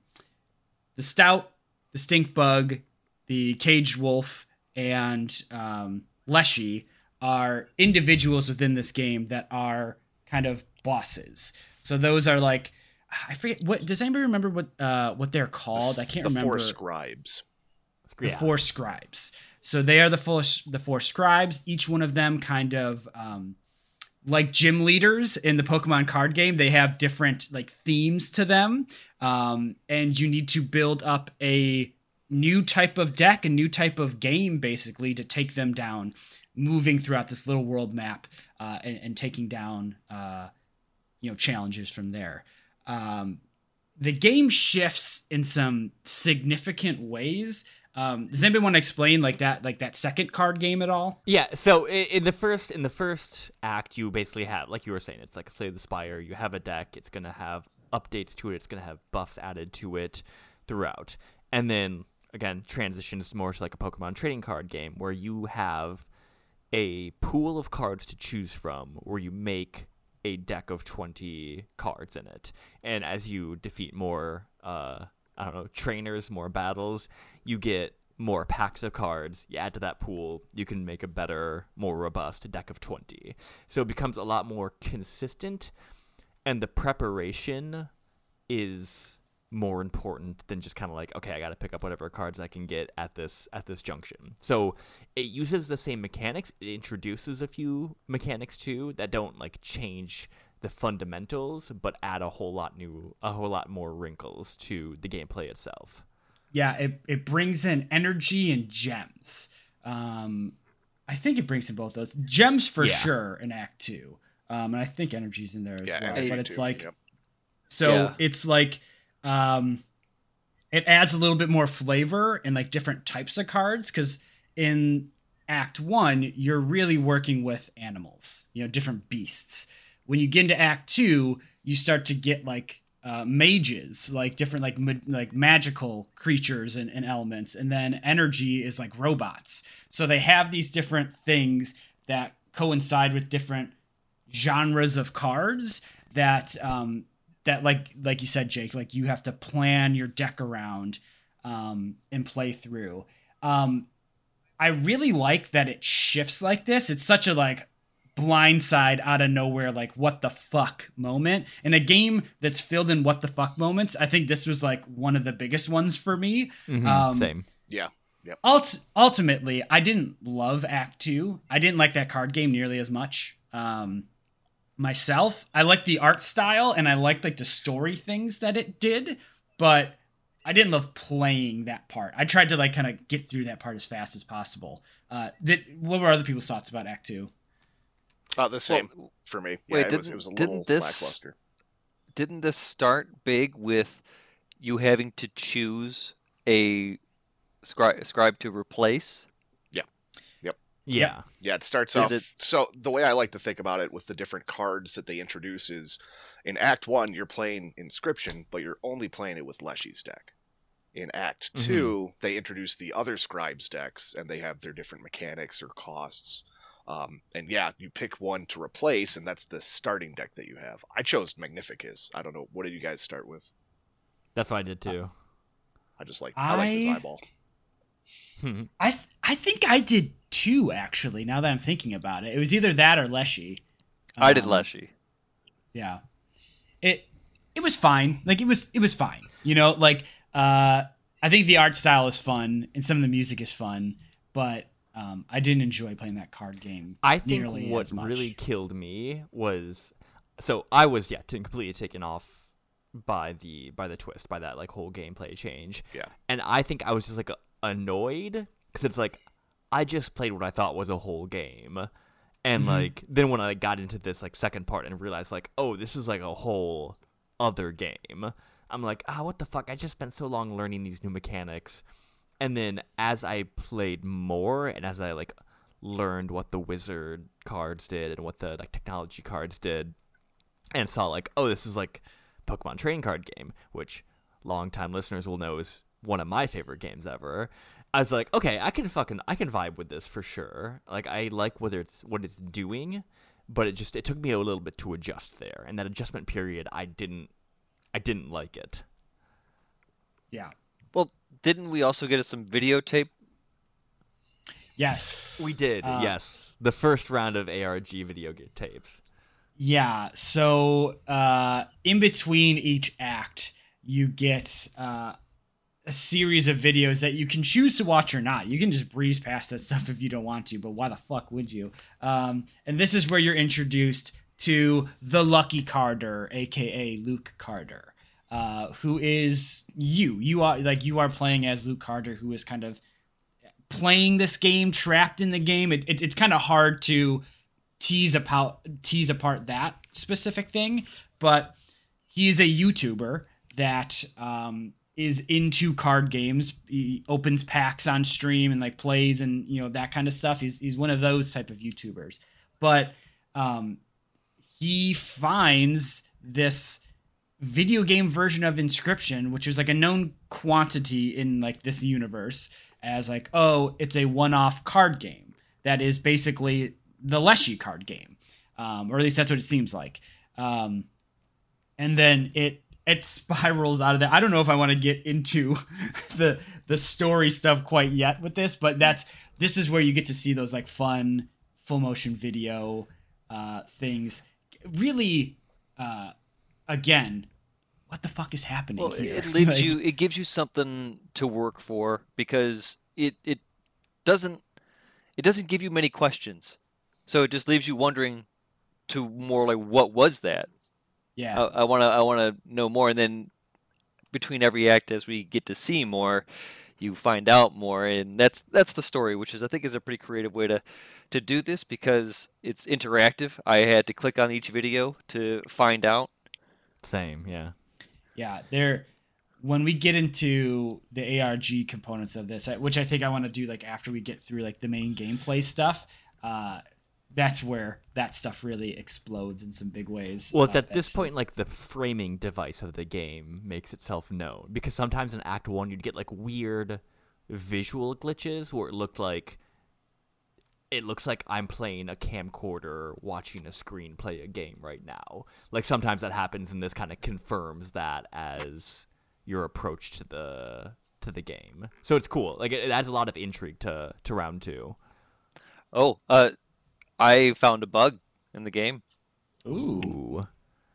the stoat, the stink bug, the caged wolf, and um, Leshy are individuals within this game that are kind of bosses. So those are like I forget what does anybody remember what uh what they're called? I can't remember. the remember four scribes. the yeah. four scribes. So they are the four the four scribes. Each one of them kind of um, like gym leaders in the Pokemon card game. They have different like themes to them, um, and you need to build up a new type of deck, a new type of game, basically to take them down, moving throughout this little world map uh, and, and taking down uh, you know challenges from there. Um, the game shifts in some significant ways. Um, does anybody want to explain like that, like that second card game at all? Yeah, so in the first in the first act, you basically have, like you were saying, it's like Slay the Spire. You have a deck. It's gonna have updates to it. It's gonna have buffs added to it throughout, and then again transitions more to like a Pokemon trading card game where you have a pool of cards to choose from, where you make a deck of twenty cards in it, and as you defeat more, uh, I don't know, trainers, more battles, you get more packs of cards. You add to that pool, you can make a better, more robust deck of 20. So it becomes a lot more consistent, and the preparation is more important than just kind of like okay i gotta pick up whatever cards i can get at this at this junction so it uses the same mechanics it introduces a few mechanics too that don't like change the fundamentals but add a whole lot new a whole lot more wrinkles to the gameplay itself Yeah, it, it brings in energy and gems. Um, I think it brings in both those gems for Yeah. sure in Act Two, um, and I think energy's in there as Yeah, well. energy But it's too, like yep. So Yeah. it's like um it adds a little bit more flavor and like different types of cards cuz in act 1 you're really working with animals, you know, different beasts. When you get into act 2, you start to get like uh, mages, like different like ma- like magical creatures and, and elements, and then energy is like robots. So they have these different things that coincide with different genres of cards that um, that like like you said jake like you have to plan your deck around um, and play through. Um, i really like that it shifts like this. It's such a like blindside out of nowhere like what the fuck moment. In a game that's filled in what the fuck moments i think this was like one of the biggest ones for me. Mhm, Um, same. Yeah. Ult- ultimately, I didn't love Act Two. I didn't like that card game nearly as much. Um, myself, I liked the art style and I liked like the story things that it did, but I didn't love playing that part. I tried to like kind of get through that part as fast as possible. Uh, that what were other people's thoughts about Act Two? About the same Well, for me. wait, Yeah, it was, it didn't- was a didn't little this- lackluster. Didn't this start big with you having to choose a scribe, scribe to replace? Yeah Yeah, it starts Is off. it- So the way I like to think about it with the different cards that they introduce is, in Act One you're playing Inscryption, but you're only playing it with Leshy's deck. In Act Mhm. 2 they introduce the other scribes decks, and they have their different mechanics or costs. Um, and yeah, you pick one to replace, and that's the starting deck that you have. I chose Magnificus. I don't know. What did you guys start with? that's what i did too I just like I, like this I- eyeball. [laughs] I th- I think I did two actually. Now that I'm thinking about it, it was either that or Leshy. I did Um, Leshy. Yeah. It it was fine. Like it was it was fine. You know, like uh I think the art style is fun and some of the music is fun, but um I didn't enjoy playing that card game I think nearly what as much. really killed me was so I was yeah t- completely taken off by the by the twist by that like whole gameplay change. Yeah. And I think I was just like annoyed cuz it's like I just played what I thought was a whole game. And Mhm. like then when I got into this like second part and realized like oh this is like a whole other game. I'm like, ah, what the fuck? I just spent so long learning these new mechanics. And then as I played more and as I like learned what the wizard cards did and what the like technology cards did and saw like, oh, this is like Pokemon trading card game, which longtime listeners will know is one of my favorite games ever. I was like, okay, I can fucking I can vibe with this for sure. Like I like whether it's what it's doing, but it just it took me a little bit to adjust there. And that adjustment period I didn't I didn't like it. Yeah. Well, didn't we also get some videotape? Yes. We did, Uh, yes. The first round of ARG video g- tapes. Yeah. So uh, in between each act, you get uh, a series of videos that you can choose to watch or not. You can just breeze past that stuff if you don't want to, but why the fuck would you? Um, and this is where you're introduced to the Lucky Carder, aka Luke Carder, uh, who is you. You are like you are playing as Luke Carder, who is kind of playing this game, trapped in the game. It, it, it's kind of hard to tease apart tease apart that specific thing, but he's a YouTuber that um, is into card games. He opens packs on stream and like plays and you know that kind of stuff. He's he's one of those type of YouTubers, but um, he finds this video game version of Inscryption, which is like a known quantity in like this universe, as like oh, it's a one-off card game that is basically the Leshy card game, um, or at least that's what it seems like. Um, and then it it spirals out of that. I don't know if I want to get into [laughs] the the story stuff quite yet with this, but that's this is where you get to see those like fun full motion video uh, things. Really, uh, again, what the fuck is happening Well, here? it leaves [laughs] Like, you. It gives you something to work for because it it doesn't it doesn't give you many questions, so it just leaves you wondering to more like what was that? Yeah, I want to I want to know more, and then between every act, as we get to see more, you find out more, and that's that's the story, which is I think is a pretty creative way to to do this because it's interactive. I had to click on each video to find out. Same, yeah. yeah. There, when we get into the ARG components of this, which I think I want to do like after we get through like the main gameplay stuff. Uh, that's where that stuff really explodes in some big ways. Well, it's Uh, at this that's point just- like the framing device of the game makes itself known because sometimes in Act One you'd get like weird visual glitches where it looked like it looks like I'm playing a camcorder watching a screen play a game right now. Like sometimes that happens, and this kind of confirms that as your approach to the to the game. So it's cool. Like it, it adds a lot of intrigue to to round two. Oh, uh, I found a bug in the game ooh.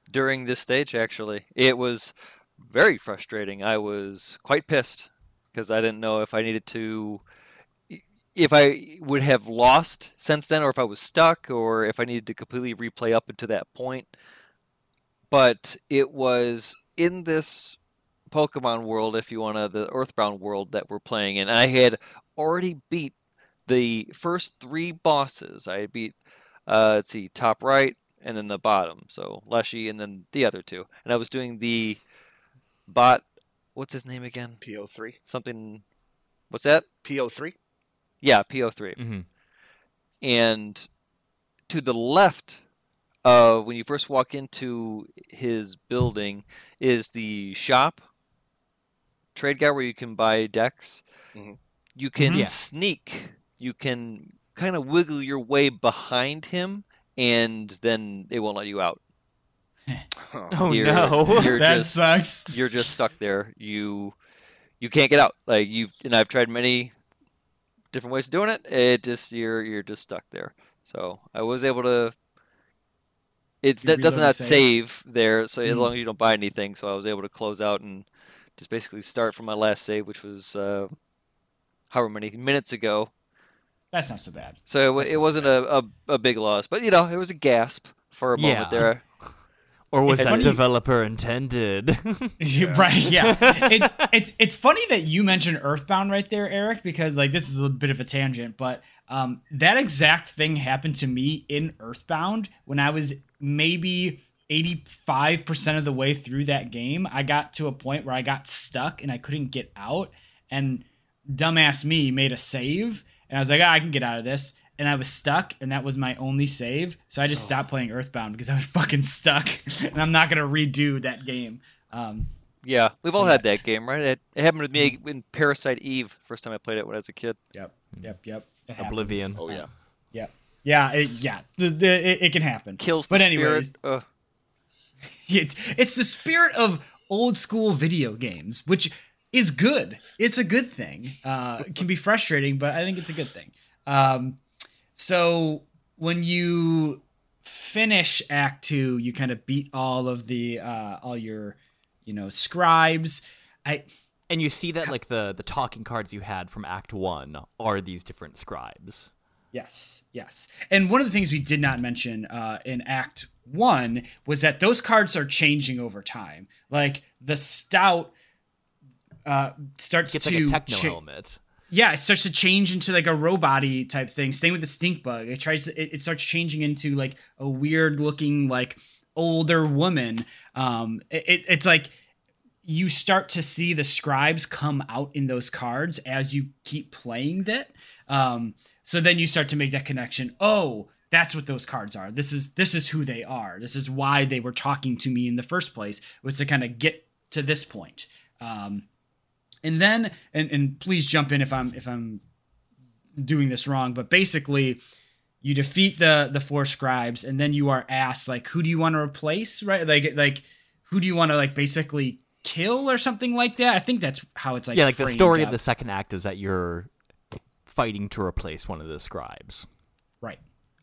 During this stage. Actually, it was very frustrating. I was quite pissed because I didn't know if I needed to, if I would have lost since then, or if I was stuck, or if I needed to completely replay up into that point. But it was in this Pokemon world, if you want to, the Earthbound world that we're playing in. I had already beat the first three bosses. I had beat, uh, let's see, top right and then the bottom. So Leshy and then the other two. And I was doing the bot. What's his name again? PO3. Something. What's that? PO3. Yeah, PO3. Mm-hmm. And to the left, uh, when you first walk into his building, is the shop trade guy where you can buy decks. Mhm. You can Mhm. Yeah. sneak. You can kind of wiggle your way behind him, and then it won't let you out. [laughs] Oh You're- no. You're that just sucks. you're just stuck there. You you can't get out. Like you've and I've tried many different ways of doing it. It just you're you're just stuck there. So I was able to. It's You that does reload not save. save? there, so as Mhm. long as you don't buy anything, so I was able to close out and just basically start from my last save, which was uh, however many minutes ago. That's not so bad. So it, That's it just wasn't a, a a big loss, but you know it was a gasp for a moment Yeah. there. [laughs] Or was It's that funny- developer intended? [laughs] right yeah it, it's it's funny that you mentioned earthbound right there eric because like this is a bit of a tangent but um that exact thing happened to me in earthbound when i was maybe 85% of the way through that game, I got to a point where I got stuck and I couldn't get out. And dumbass me made a save. And I was like, ah, I can get out of this. And I was stuck, and that was my only save. So I just stopped playing Earthbound because I was [laughs] fucking stuck. and I'm not going to redo that game. Um, Yeah, we've all had that game, right? It, it happened with me in Parasite Eve, first time I played it when I was a kid. yep, yep, yep. It. Oblivion. Oh yeah, Yep. Yeah, it, yeah. The, the, it, it can happen. kills the But anyways, spirit. Ugh. [laughs] it's it's the spirit of old school video games, which is good. It's a good thing. Uh, it can be frustrating, but I think it's a good thing. Um, so when you finish Act Two, you kind of beat all of the uh, all your you know scribes. I And you see that like the the talking cards you had from Act One are these different scribes. Yes, yes. And one of the things we did not mention uh, in Act One was that those cards are changing over time. Like the stoat uh, starts Gets to like techno cha- element. yeah, it starts to change into like a robot-y type thing. Same with the stink bug. It tries to, it, it starts changing into like a weird looking like older woman. Um, it, it- it's like you start to see the scribes come out in those cards as you keep playing that. Um, so then you start to make that connection. Oh, that's what those cards are. This is this is who they are. This is why they were talking to me in the first place. Was to kind of get to this point. Um, and then and, and please jump in if i'm if i'm doing this wrong but basically you defeat the the four scribes and then you are asked like who do you want to replace right like like who do you want to like basically kill or something like that i think that's how it's like yeah, like the story of the second act is that you're fighting to replace one of the scribes. Right.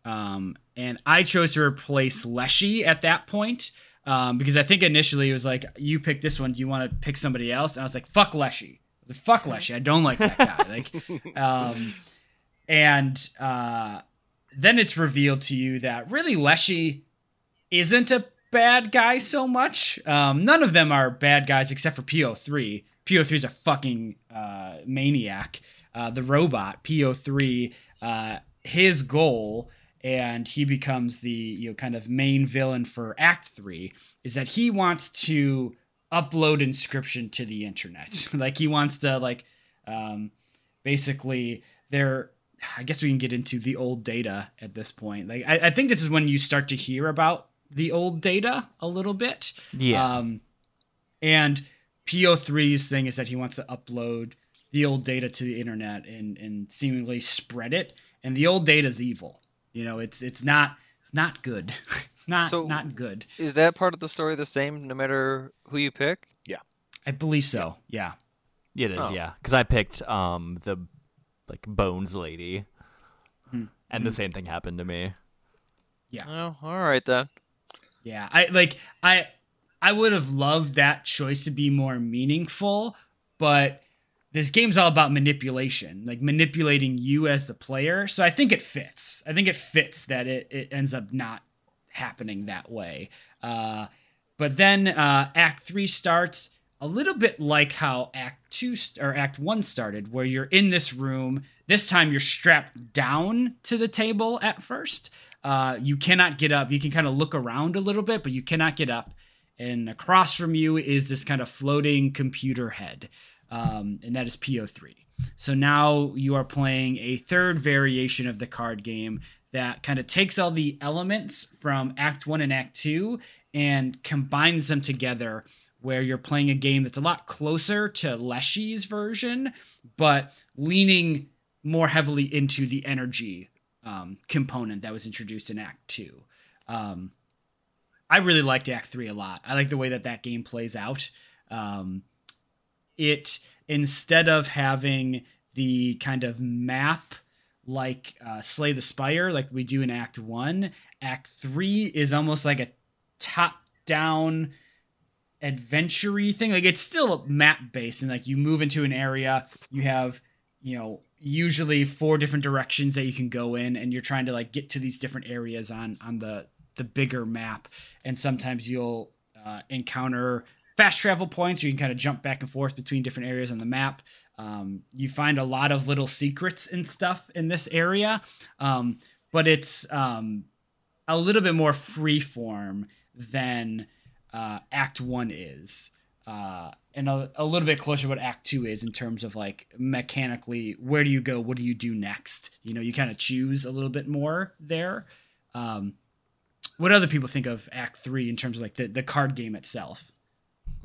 Um, and I chose to replace Leshy at that point um, because I think initially it was like, you pick this one. Do you want to pick somebody else? And I was like, fuck Leshy. Like, fuck Leshy. I don't like that guy. like, [laughs] um, and uh, then it's revealed to you that really Leshy isn't a bad guy so much. Um, none of them are bad guys except for PO3. PO3 is a fucking uh, maniac. Uh, the robot PO3, uh, his goal, and he becomes the you know kind of main villain for Act Three, is that he wants to upload inscryption to the internet. [laughs] like he wants to like um, basically there. I guess we can get into the old data at this point. Like I, I think this is when you start to hear about the old data a little bit. Yeah. Um, and PO3's thing is that he wants to upload the old data to the internet and and seemingly spread it. And the old data is evil. You know, it's it's not it's not good. [laughs] not So- not good. Is that part of the story the same no matter who you pick? Yeah. I believe so. Yeah. It is, Oh. yeah. Because I picked um the like Bones lady, Hmm. and the same thing happened to me. Yeah. Oh, all right then. Yeah, I like I I would have loved that choice to be more meaningful, but this game's all about manipulation, like manipulating you as the player. So I think it fits. I think it fits that it, it ends up not happening that way. Uh, but then uh, Act Three starts a little bit like how Act Two st- or Act One started, where you're in this room. This time you're strapped down to the table at first. Uh, you cannot get up. You can kind of look around a little bit, but you cannot get up. And across from you is this kind of floating computer head, um, and that is PO3. So now you are playing a third variation of the card game that kind of takes all the elements from Act 1 and Act 2 and combines them together where you're playing a game that's a lot closer to Leshy's version, but leaning more heavily into the energy um, component that was introduced in Act 2. Um, I really liked Act 3 a lot. I like the way that that game plays out. Um, it, instead of having the kind of map like uh, Slay the Spire, like we do in Act 1, Act 3 is almost like a top down adventure thing. Like it's still a map based, and like you move into an area, you have you know usually four different directions that you can go in, and you're trying to like get to these different areas on on the the bigger map. And sometimes you'll uh, encounter fast travel points, or you can kind of jump back and forth between different areas on the map. Um, you find a lot of little secrets and stuff in this area, um, but it's um, a little bit more free form than uh, Act One is, uh, and a, a little bit closer to what Act Two is in terms of like mechanically, where do you go? What do you do next? You know, you kind of choose a little bit more there. Um, what other people think of Act Three in terms of like the, the card game itself?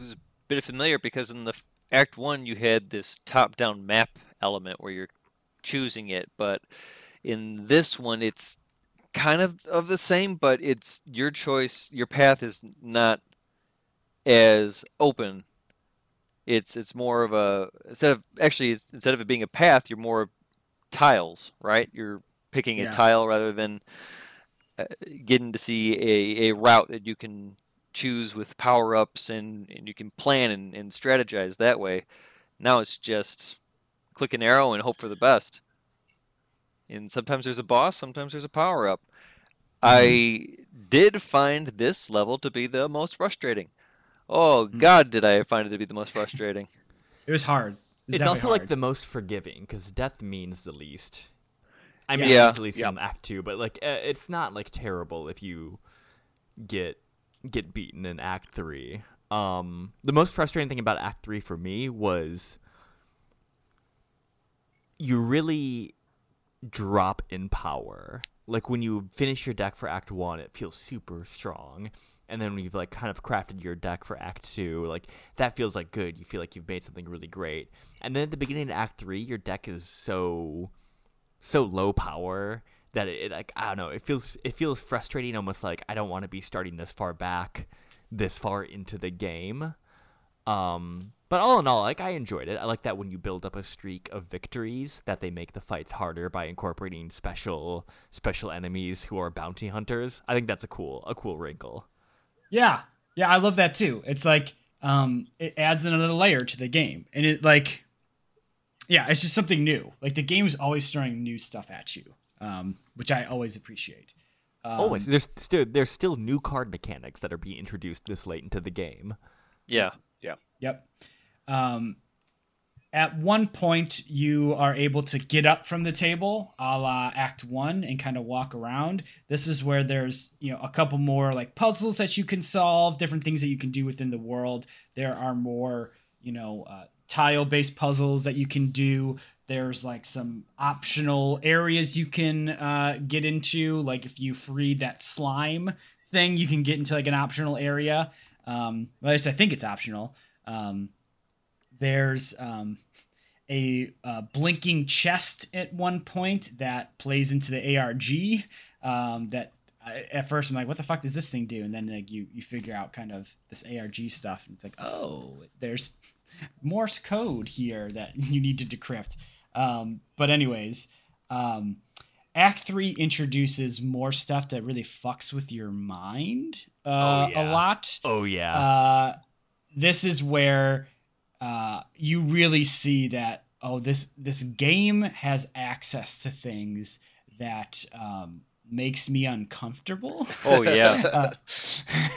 It was a bit familiar because in the Act One you had this top-down map element where you're choosing it, but in this one it's kind of of the same, but it's your choice. Your path is not as open. It's it's more of a instead of actually instead of it being a path, you're more tiles, right? You're picking a tile rather than uh, getting to see a, a route that you can choose with power ups and, and you can plan and, and strategize that way. Now it's just click an arrow and hope for the best. And sometimes there's a boss, sometimes there's a power up. I did find this level to be the most frustrating. Oh god, did I find it to be the most frustrating. [laughs] It was hard. It was It's definitely also like the most forgiving because death means the least. I mean, Yeah. it's at least Yep. in Act Two, but like uh, it's not like terrible if you get get beaten in Act Three. Um, the most frustrating thing about Act Three for me was you really drop in power. Like when you finish your deck for Act One, it feels super strong. And then when you've like kind of crafted your deck for Act Two, like that feels like good. You feel like you've made something really great. And then at the beginning of Act Three, your deck is so so low power that it, it like I don't know. It feels it feels frustrating, almost like I don't want to be starting this far back, this far into the game. Um, but all in all, like I enjoyed it. I like that when you build up a streak of victories, that they make the fights harder by incorporating special special enemies who are bounty hunters. I think that's a cool a cool wrinkle. Yeah, yeah, I love that too. It's like um, it adds another layer to the game, and it like, yeah, it's just something new. Like the game is always throwing new stuff at you, um, which I always appreciate. Um, Always, there's still there's still new card mechanics that are being introduced this late into the game. Yeah. Yeah, yep. Um, at one point, you are able to get up from the table, a la Act One, and kind of walk around. This is where there's you know a couple more like puzzles that you can solve, different things that you can do within the world. There are more you know uh, tile-based puzzles that you can do. There's like some optional areas you can uh, get into. Like if you free that slime thing, you can get into like an optional area. Um, at least I think it's optional. Um, there's um, a, uh blinking chest at one point that plays into the ARG. Um, that I, at first I'm like, what the fuck does this thing do? And then like you you figure out kind of this ARG stuff, and it's like, oh, there's Morse code here that [laughs] you need to decrypt. Um, but anyways, um, Act three introduces more stuff that really fucks with your mind uh, yeah. a lot. Oh yeah. Uh, this is where uh, you really see that oh this this game has access to things that um, makes me uncomfortable. Oh yeah. [laughs] Uh,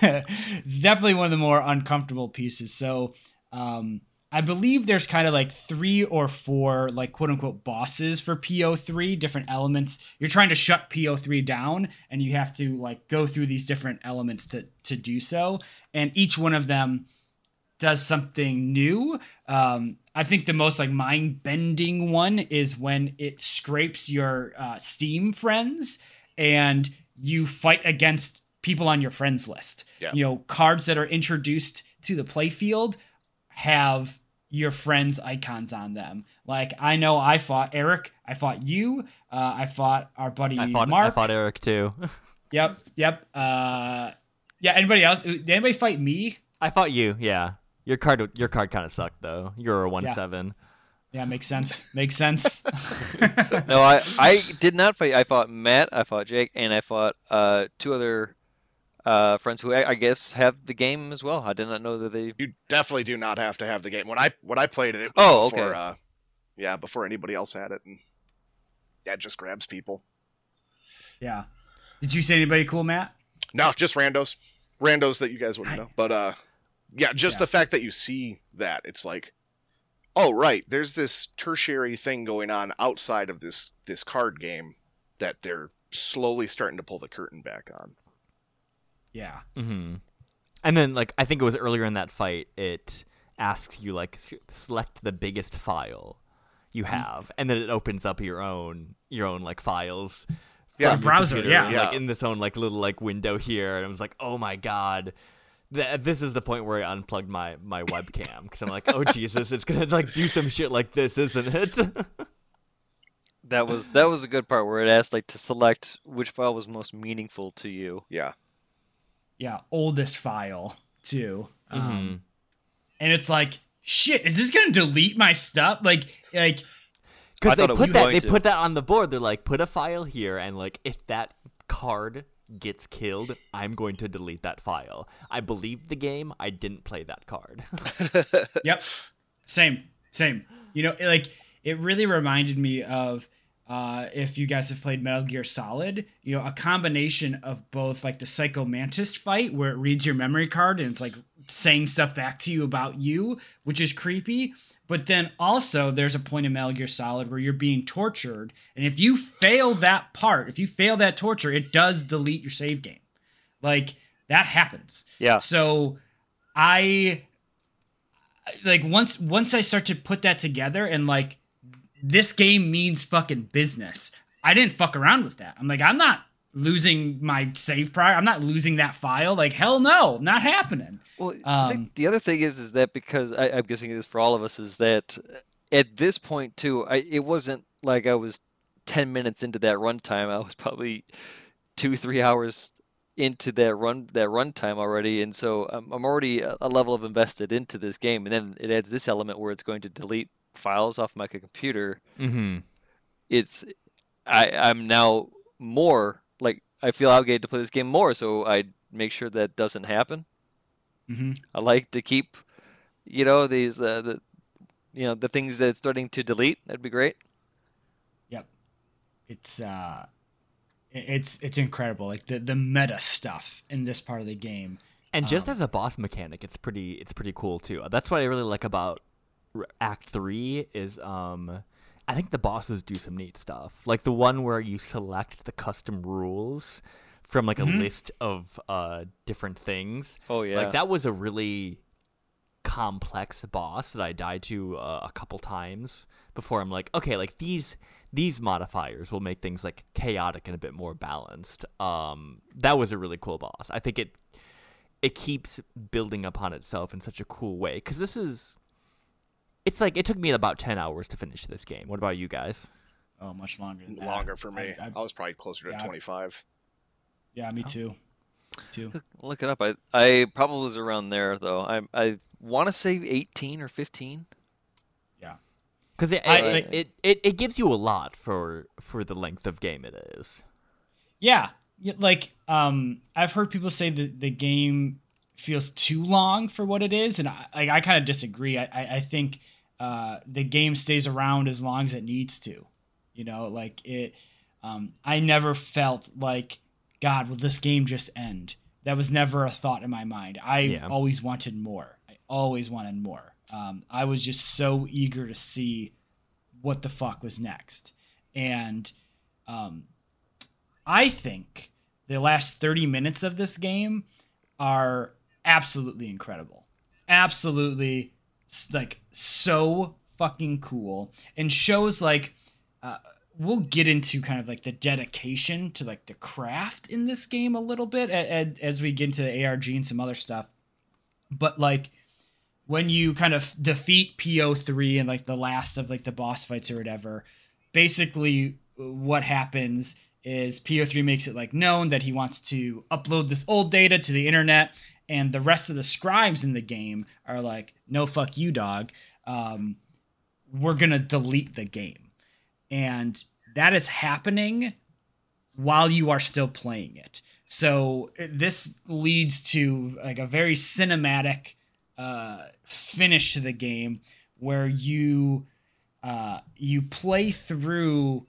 [laughs] it's definitely one of the more uncomfortable pieces. So um, I believe there's kind of like three or four like quote unquote bosses for PO3, different elements. You're trying to shut PO3 down, and you have to like go through these different elements to to do so. And each one of them does something new. Um, I think the most like mind bending one is when it scrapes your uh, Steam friends and you fight against people on your friends list. Yeah. You know, cards that are introduced to the playfield have your friends' icons on them. Like I know I fought Eric, I fought you, uh, I fought our buddy I fought Mark. I fought Eric too. [laughs] Yep, yep. Uh, yeah. Anybody else? Did anybody fight me? I fought you. Yeah. Your card your card kind of sucked though. You were a one Yeah. seven. Yeah, makes sense. Makes sense. [laughs] [laughs] no, I I did not fight. I fought Matt, I fought Jake, and I fought uh, two other uh, friends who I, I guess have the game as well. I did not know that they. You definitely do not have to have the game. When I when I played it, it was Oh, before, okay. uh, yeah, before anybody else had it, and that just grabs people. yeah. Did you see anybody cool, Matt? No, just randos, randos that you guys wouldn't know. But uh, yeah, just Yeah. the fact that you see that, it's like, oh right, there's this tertiary thing going on outside of this this card game that they're slowly starting to pull the curtain back on. Yeah. Mm-hmm. And then, like, I think it was earlier in that fight, it asks you, like, s- select the biggest file you have, and then it opens up your own, your own, like, files. Yeah. from Browser, computer, yeah. Like, Yeah. in this own, like, little, like, window here. And I was like, oh my god. Th- this is the point where I unplugged my, my webcam because I'm like, oh [laughs] Jesus, it's gonna like do some shit like this, isn't it? [laughs] That was that was a good part where it asked like to select which file was most meaningful to you. Yeah. Yeah. Oldest file too. Um, Mhm. and it's like, shit, is this gonna delete my stuff? Like, like, Because they put that they to. put that on the board. They're like, put a file here, and like if that card gets killed, I'm going to delete that file. I believed the game. I didn't play that card. [laughs] yep, same, same. You know, like it really reminded me of uh, if you guys have played Metal Gear Solid, you know, a combination of both like the Psycho Mantis fight where it reads your memory card and it's like saying stuff back to you about you, which is creepy. But then also there's a point in Metal Gear Solid where you're being tortured, and if you fail that part, if you fail that torture, it does delete your save game. Like that happens. Yeah. So I like once once I start to put that together and like this game means fucking business. I didn't fuck around with that. I'm like I'm not losing my save prior. I'm not losing that file. Like hell no, not happening. Well, Um, the other thing is is that because I, I'm guessing it is for all of us is that at this point too, I it wasn't like I was ten minutes into that runtime. I was probably two three hours into that run that runtime already, and so I'm, I'm already a, a level of invested into this game. And then it adds this element where it's going to delete files off my computer. mm-hmm. It's I I'm now more like I feel obligated to play this game more, so I make sure that doesn't happen. Mm-hmm. I like to keep, you know, these uh, the, you know, the things that it's starting to delete. That'd be great. Yep. It's uh it's it's incredible. Like the the meta stuff in this part of the game. And just Um, as a boss mechanic, it's pretty it's pretty cool too. That's what I really like about R- Act Three is um, I think the bosses do some neat stuff. Like the one where you select the custom rules from like a Mhm. list of uh different things. Oh yeah. Like that was a really complex boss that I died to uh, a couple times before I'm like, okay, like these these modifiers will make things like chaotic and a bit more balanced. Um, that was a really cool boss. I think it it keeps building upon itself in such a cool way because this is it's like it took me about 10 hours to finish this game what about you guys Oh, much longer than that. Longer for me. I- I, I- was probably closer to yeah. 25. yeah, me too. Me too. Look, look it up. I I probably was around there though. I I want to say 18 or 15. Yeah. because it, it, it, it, it gives you a lot for for the length of game it is Yeah, yeah, like um, I've heard people say that the game feels too long for what it is, and I, like, I kind of disagree. I, I, I think uh, the game stays around as long as it needs to. You know, like it. Um, I never felt like, God, will this game just end? That was never a thought in my mind. I Yeah. always wanted more. I always wanted more. Um, I was just so eager to see what the fuck was next, and um, I think the last 30 minutes of this game are absolutely incredible. Absolutely like so fucking cool and shows like uh, we'll get into kind of like the dedication to like the craft in this game a little bit a- a- as we get into the ARG and some other stuff. But like when you kind of defeat PO3 and like the last of like the boss fights or whatever, basically what happens is PO3 makes it like known that he wants to upload this old data to the internet, and the rest of the scribes in the game are like, no, fuck you, dog. Um, we're gonna delete the game, and that is happening while you are still playing it. So this leads to like a very cinematic uh, finish to the game where you uh, you play through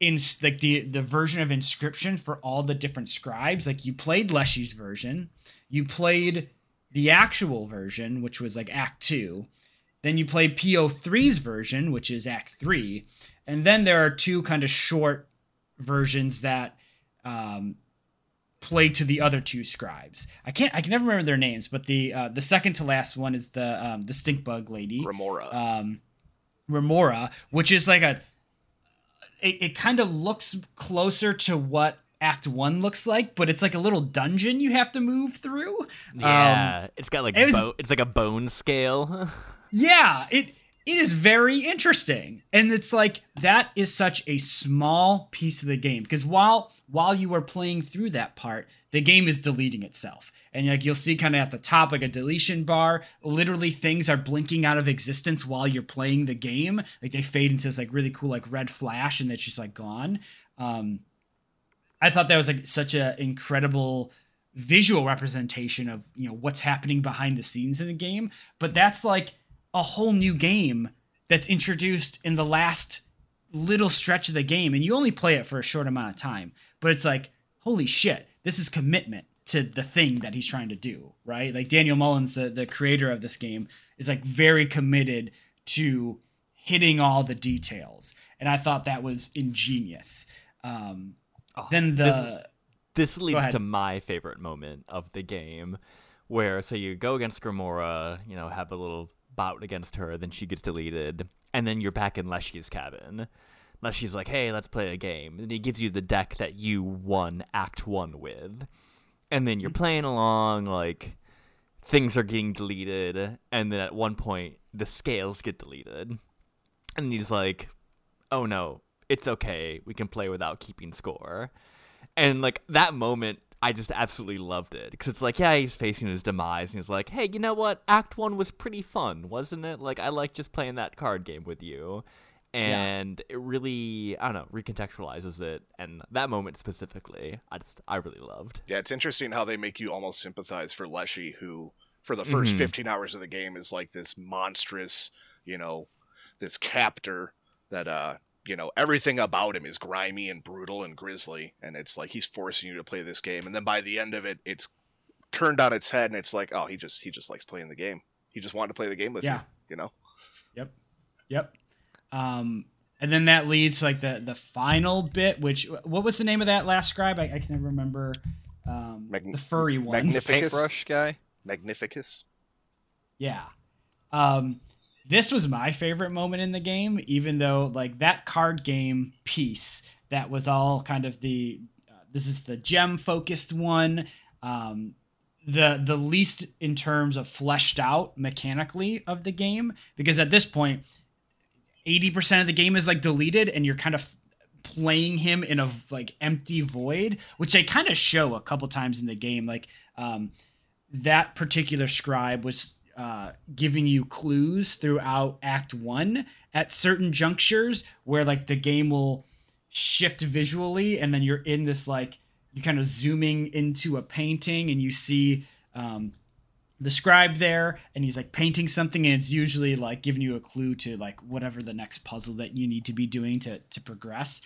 in like the the version of inscryption for all the different scribes like you played leshy's version you played the actual version which was like act 2 then you play po3's version which is act 3 and then there are two kind of short versions that um, play to the other two scribes. I can't I can never remember their names, but the uh, the second to last one is the um, the stink bug lady. Grimora. Um, Grimora, which is like a it, it kind of looks closer to what Act One looks like, but it's like a little dungeon you have to move through. Yeah, Um, it's got like it was- bo- it's like a bone scale. [laughs] yeah, it it is very interesting, and it's like that is such a small piece of the game because while while you are playing through that part, the game is deleting itself, and like you'll see kind of at the top like a deletion bar. Literally, things are blinking out of existence while you're playing the game. Like they fade into this like really cool like red flash, and it's just like gone. Um, I thought that was like such an incredible visual representation of you know what's happening behind the scenes in the game. But that's like a whole new game that's introduced in the last little stretch of the game and you only play it for a short amount of time. But it's like holy shit this is commitment to the thing that he's trying to do right? Like daniel mullins the, the creator of this game is like very committed to hitting all the details. And i thought that was ingenious. Um, Oh, then the this- this leads to my favorite moment of the game, where so you go against Grimora, you know, have a little bout against her, then she gets deleted, and then you're back in Leshy's cabin. Leshy's like, "Hey, let's play a game," and he gives you the deck that you won Act One with, and then you're mm-hmm. playing along, like things are getting deleted, and then at one point the scales get deleted, and he's like, "Oh no, it's okay, we can play without keeping score." and like that moment i just absolutely loved it. Because it's like yeah he's facing his demise and he's like hey you know what? Act one was pretty fun wasn't it? Like i like just playing that card game with you. And it really i don't know recontextualizes it and that moment specifically i just i really loved. Yeah, it's interesting how they make you almost sympathize for Leshy, who for the 1st Mhm. 15 hours of the game is like this monstrous, you know, this captor that uh, you know, everything about him is grimy and brutal and grisly and it's like he's forcing you to play this game and then by the end of it it's turned on its head and it's like, oh, he just he just likes playing the game. He just wanted to play the game with Yeah. you, you know. Yep. Yep. Um, and then that leads to, like the the final bit, which what was the name of that last scribe? I, I can never remember. Um, Magn- the furry one. Magnificus. Paintbrush guy. Magnificus. Yeah. Um, this was my favorite moment in the game, even though like that card game piece that was all kind of the uh, this is the gem focused one. Um, the the least in terms of fleshed out mechanically of the game because at this point 80% of the game is like deleted and you're kind of playing him in a like empty void which they kind of show a couple times in the game like um that particular scribe was uh, giving you clues throughout Act One at certain junctures where like the game will shift visually, and then you're in this like you kind of zooming into a painting, and you see um, the scribe there, and he's like painting something, and it's usually like giving you a clue to like whatever the next puzzle that you need to be doing to to progress,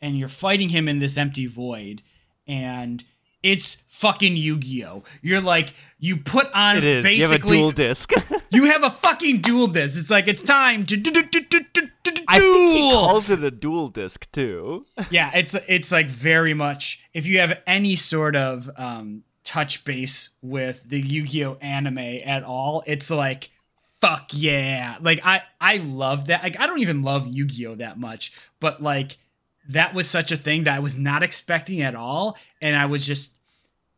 and you're fighting him in this empty void, and it's fucking Yu-Gi-Oh. You're like you put on it is basically you have a duel disk [laughs] you have a fucking duel disk. It's like it's time to do, do, do, do, do, do, do, i think he calls it a duel disk too [laughs] yeah, it's it's like very much. If you have any sort of um, touch base with the Yu-Gi-Oh anime at all, it's like fuck yeah. Like I I love that. Like I don't even love Yu-Gi-Oh that much, but like that was such a thing that I was not expecting at all, and I was just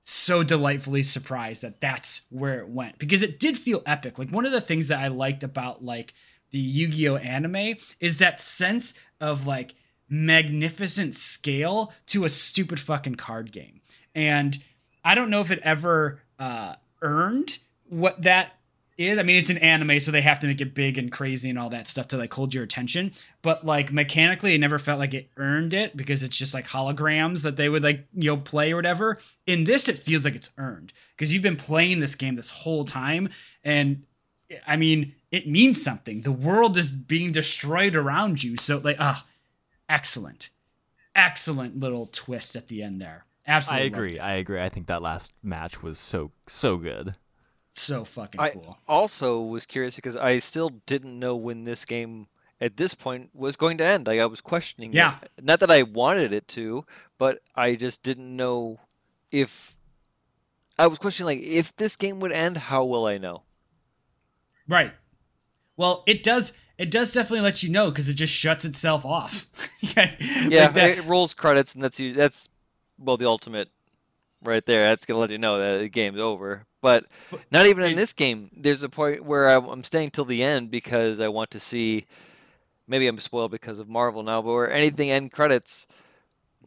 so delightfully surprised that that's where it went because it did feel epic. Like one of the things that I liked about like the Yu-Gi-Oh anime is that sense of like magnificent scale to a stupid fucking card game. And I don't know if it ever uh, earned what that is. I mean, it's an anime, so they have to make it big and crazy and all that stuff to like hold your attention. But like mechanically, it never felt like it earned it because it's just like holograms that they would like you know play or whatever. In this, it feels like it's earned because you've been playing this game this whole time, and I mean, it means something. The world is being destroyed around you, so like ah, excellent, excellent little twist at the end there. Absolutely, I agree i agree i think that last match was so so good So fucking cool. I cool. also was curious because I still didn't know when this game at this point was going to end. Like I was questioning Yeah. it. Not that I wanted it to, but I just didn't know if I was questioning like if this game would end, how will I know? Right. Well, it does. It does definitely let you know because it just shuts itself off. yeah, [laughs] Yeah, like that- it rolls credits and that's you that's well the ultimate right there. That's gonna let you know that the game's over. But not even in this game. There's a point where I'm staying till the end because I want to see. Maybe I'm spoiled because of Marvel now, but where anything end credits,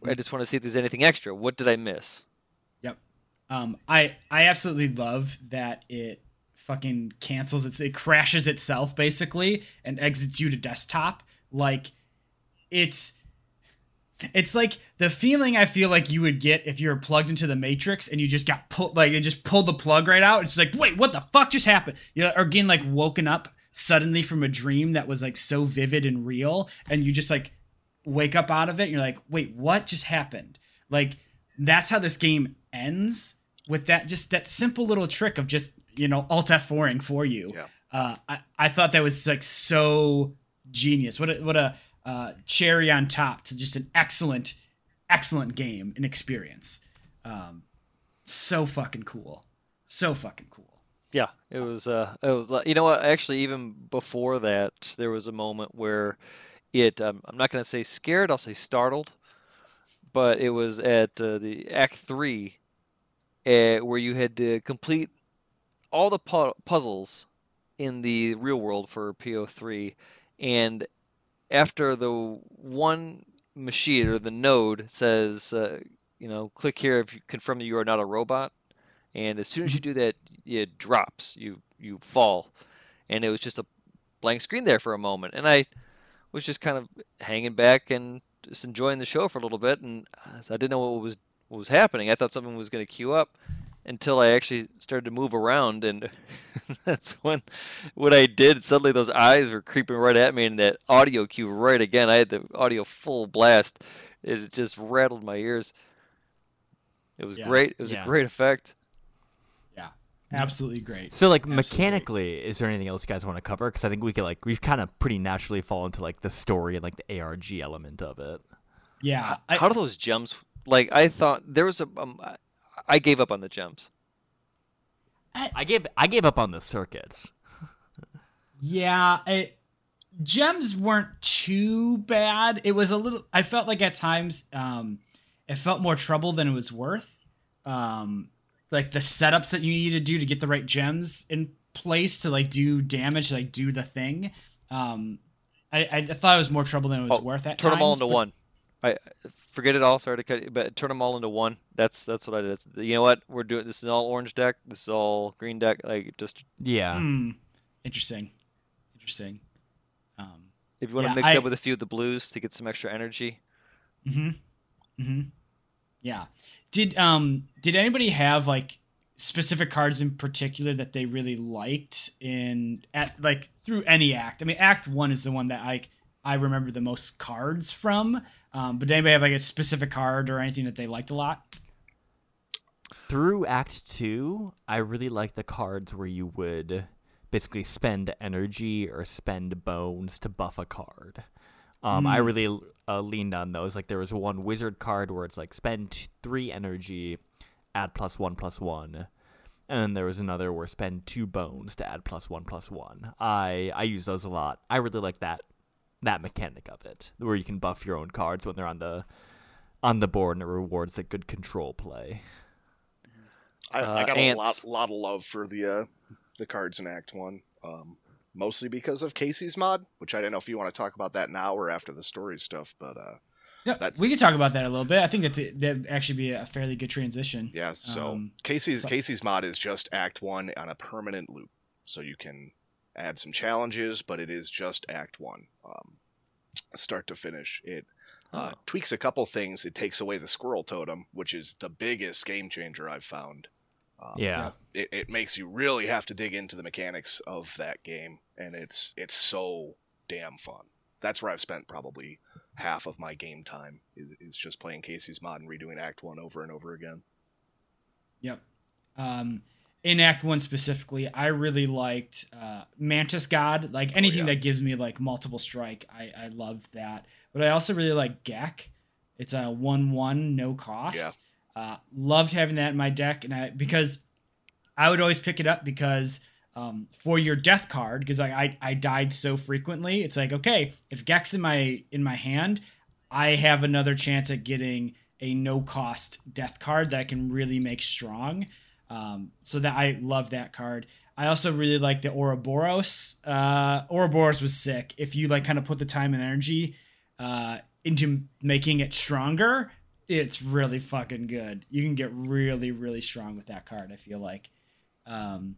I just want to see if there's anything extra. What did I miss? Yep. Um, I I absolutely love that it fucking cancels its it crashes itself basically and exits you to desktop. Like it's it's like the feeling I feel like you would get if you were plugged into the Matrix and you just got pulled like it just pulled the plug right out. It's like, wait, what the fuck just happened? You or getting like woken up suddenly from a dream that was like so vivid and real, and you just like wake up out of it and you're like, wait, what just happened? Like that's how this game ends with that just that simple little trick of just you know alt F4ing for you. Yeah. Uh, I I thought that was like so genius. What a what a uh, cherry on top to just an excellent excellent game and experience. Um, so fucking cool. So fucking cool. Yeah, it was. Uh, it was. You know what? Actually, even before that, there was a moment where it. Um, I'm not going to say scared. I'll say startled. But it was at uh, the Act Three, uh, where you had to complete all the pu- puzzles in the real world for P03, and after the one machine or the node says, uh, you know, click here if you confirm that you are not a robot. And as soon as you do that it drops. You you fall. And it was just a blank screen there for a moment. And i was just kind of hanging back and just enjoying the show for a little bit. And i didn't know what was what was happening. I thought something was going to queue up until i actually started to move around and [laughs] that's when what i did suddenly those eyes were creeping right at me and that audio cue right again i had the audio full blast it just rattled my ears it was Yeah. great it was Yeah. a great effect Yeah, Absolutely great. So like Absolutely. mechanically, is there anything else you guys want to cover? Because I think we could like we've kind of pretty naturally fall into like the story and like the ARG element of it. Yeah. I, How do those gems? Like I thought there was a. Um, I- I gave up on the gems. I gave I gave up on the circuits. Yeah, I, gems weren't too bad. It was a little. I felt like at times, um, it felt more trouble than it was worth. Um, like the setups that you need to do to get the right gems in place to like do damage, like do the thing. Um, I, I thought it was more trouble than it was Oh, worth. At Turn them all into but- one. I forget it all. Sorry to cut you, but turn them all into one. That's that's what I did. It's- You know what? We're doing. This is all orange deck. This is all green deck. Like just Yeah. Hmm. Interesting. Interesting. Um, if you want Yeah, to mix I- up with a few of the blues to get some extra energy. Mm-hmm. Mm-hmm. Yeah. Did um did anybody have like specific cards in particular that they really liked in at like through any act? I mean, Act One is the one that I I remember the most cards from. Um, but did anybody have like a specific card or anything that they liked a lot? Through Act Two, I really like the cards where you would basically spend energy or spend bones to buff a card. Um, I Mm. really uh, leaned on those. Like there was one wizard card where it's like spend three energy, add plus one plus one, and then there was another where spend two bones to add plus one plus one. I I use those a lot. I really like that that mechanic of it, where you can buff your own cards when they're on the on the board, and it rewards a good control play. I, I Uh, got a lot, lot of love for the uh, the cards in Act One, um, mostly because of Kaycee's mod, which I don't know if you want to talk about that now or after the story stuff, but uh, Yeah, That's- we could talk about that a little bit. I think that's that actually be a fairly good transition. yeah. So Um, Kaycee's so- Kaycee's mod is just Act One on a permanent loop, so you can add some challenges, but it is just Act One, um, start to finish. It uh, Oh. tweaks a couple things. It takes away the squirrel totem, which is the biggest game changer I've found. Um, Yeah. it, it makes you really have to dig into the mechanics of that game and it's it's so damn fun that's where i've spent probably half of my game time is, is just playing kaycee's mod and redoing act one over and over again Yep. Um, in Act One specifically, I really liked uh, Mantis God. Like anything Oh, yeah. that gives me like multiple strike, I I love that. But I also really like Geck. It's a one one no cost. Uh, loved having that in my deck, and I because I would always pick it up because um, for your death card because I, I I died so frequently. It's like okay, if Geck's in my in my hand, I have another chance at getting a no cost death card that I can really make strong. Um, so that I love that card. I also really like the Ouroboros. Uh, Ouroboros was sick. If you like kind of put the time and energy uh, into making it stronger, it's really fucking good. You can get really really strong with that card. I feel like. Um,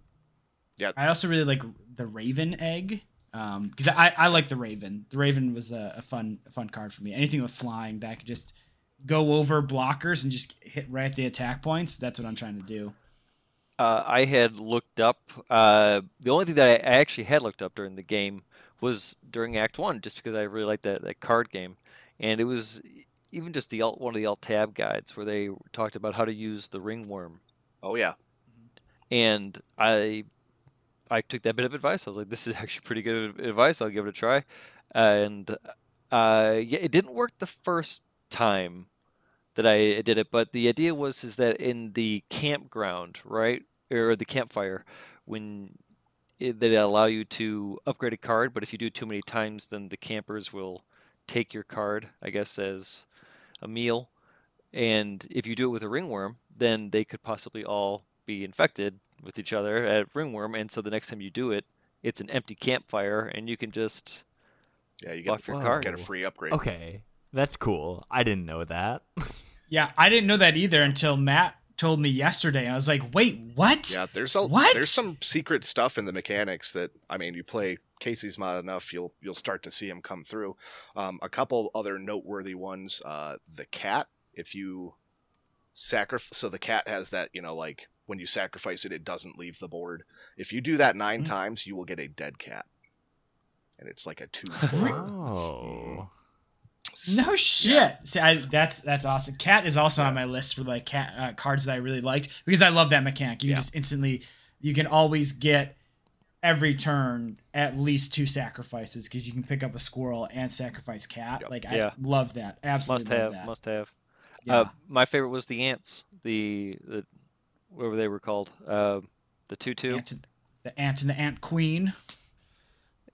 Yeah. I also really like the Raven egg because I, I like the Raven. The Raven was a, a fun a fun card for me. Anything with flying that could just go over blockers and just hit right at the attack points. That's what I'm trying to do. Uh, I had looked up. Uh, the only thing that I actually had looked up during the game was during Act One, just because I really liked that, that card game, and it was even just the alt, one of the alt tab guides where they talked about how to use the ringworm, Oh yeah, and I I took that bit of advice. I was like, this is [laughs] actually pretty good advice. I'll give it a try, and uh, yeah, it didn't work the first time that I did it, but the idea was is that in the campground, right, or the campfire, when it, they allow you to upgrade a card, but if you do it too many times, then the campers will take your card, I guess, as a meal. And if you do it with a ringworm, then they could possibly all be infected with each other at ringworm, and so the next time you do it, it's an empty campfire, and you can just yeah, you buff get, your card. get a free upgrade. Okay, that's cool. I didn't know that. [laughs] Yeah, I didn't know that either until Matt told me yesterday. I was like, wait, what? Yeah, there's a What? there's some secret stuff in the mechanics that I mean, you play Kaycee's mod enough, you'll you'll start to see them come through. Um, a couple other noteworthy ones: uh, the cat. If you sacrifice, so the cat has that you know like when you sacrifice it, it doesn't leave the board. If you do that 9 Mhm. times, you will get a dead cat, and it's like a two. [laughs] oh. No shit. See, I, that's that's awesome. Cat is also on my list for like cat uh, cards that I really liked because I love that mechanic. You Yeah. just instantly, you can always get every turn at least two sacrifices because you can pick up a squirrel and sacrifice cat. Yep. Like Yeah. I love that. Absolutely must love have, that. must have. Yeah. Uh, my favorite was the ants, the the whatever they were called, uh, the two two. The ant and the ant queen.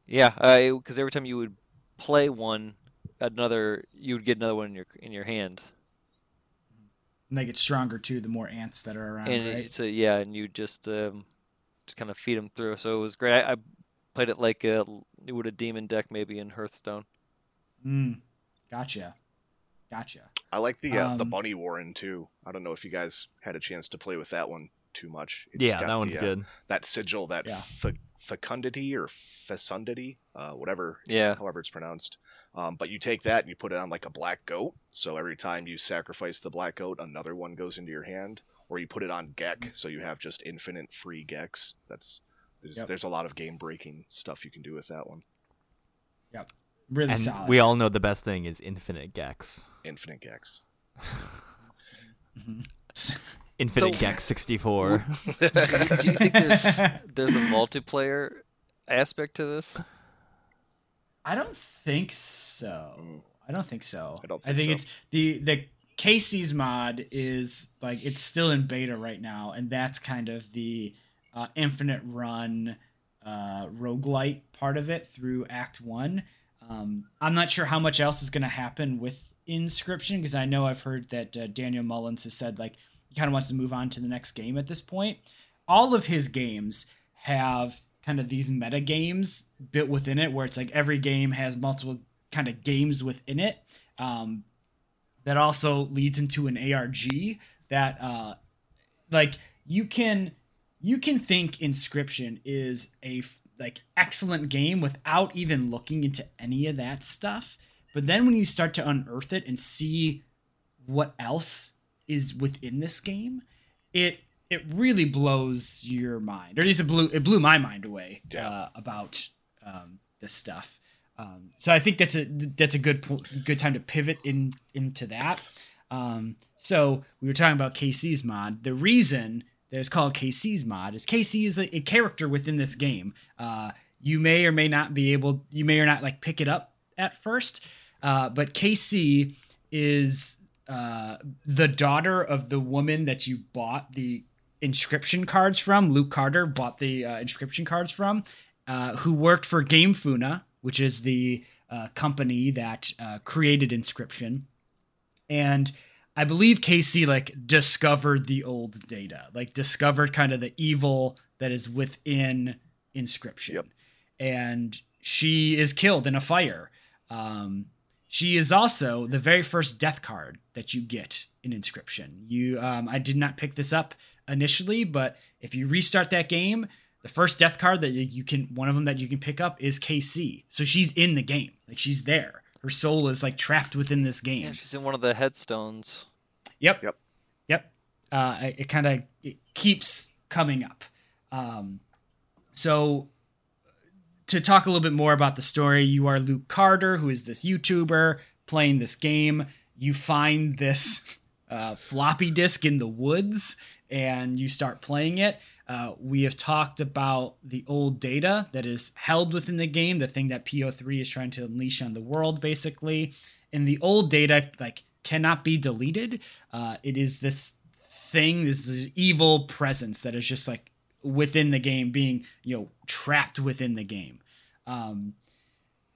Yeah, because every time you would play one, another you would get another one in your in your hand, And they get stronger too the more ants that are around. and right? it's a, yeah, and you just um, just kind of feed them through. So it was great. I, I played it like a, it would a demon deck maybe in Hearthstone. Mm, gotcha. Gotcha. I like the uh, the Um, bunny warren too. I don't know if you guys had a chance to play with that one too much. It's Yeah, got that one's the, uh, good. That sigil, that Yeah. fe- fecundity or fecundity, uh, whatever Yeah, however it's pronounced. Um, but you take that and you put it on like a black goat. So every time you sacrifice the black goat, another one goes into your hand. Or you put it on Geck, so you have just infinite free Gecks. That's there's Yep. there's a lot of game breaking stuff you can do with that one. Yeah. Really And solid. we all know the best thing is infinite Gex. Infinite Gecks. Mhm. [laughs] [laughs] [laughs] Infinite So- Gex 64. [laughs] do you think there's there's a multiplayer aspect to this? I don't think so. I don't think so. I don't I think think so. it's the the Kaycee's mod is like it's still in beta right now, and that's kind of the uh, infinite run uh, roguelite part of it through Act One. Um, I'm not sure how much else is going to happen with Inscryption because I know I've heard that uh, Daniel Mullins has said like he kind of wants to move on to the next game at this point. All of his games have kind of these meta games built within it where it's like every game has multiple kind of games within it um, that also leads into an arg that uh, like you can you can think Inscryption is a like excellent game without even looking into any of that stuff but then when you start to unearth it and see what else is within this game it it really blows your mind or at least it blew it blew my mind away Yeah. uh, about um, this stuff um, so I think that's a that's a good good time to pivot in into that. Um, so we were talking about Kaycee's mod. The reason that it's called Kaycee's mod is Kaycee is a, a character within this game. Uh, you may or may not be able, you may or not like pick it up at first. Uh, but Kaycee is uh, the daughter of the woman that you bought the Inscryption cards from. Luke Carder bought the uh, Inscryption cards from, uh, who worked for GameFuna, which is the uh, company that uh, created Inscryption, And I believe Kaycee like discovered the old data, like discovered kind of the evil that is within Inscryption, Yep. And she is killed in a fire. Um, she is also the very first death card that you get in Inscryption. You, um, I did not pick this up initially, but if you restart that game, the first death card that you can, one of them that you can pick up is Kaycee. So she's in the game, like she's there. Her soul is like trapped within this game. Yeah, she's in one of the headstones. Yep. Yep. Yep. Uh, it, it kind of it keeps coming up. Um, so to talk a little bit more about the story, you are Luke Carder, who is this YouTuber playing this game. You find this [laughs] uh, floppy disk in the woods and you start playing it. Uh, we have talked about the old data that is held within the game, the thing that P03 is trying to unleash on the world, basically. And the old data, like, cannot be deleted. Uh, it is this thing, this is evil presence that is just like within the game, being you know trapped within the game. Um,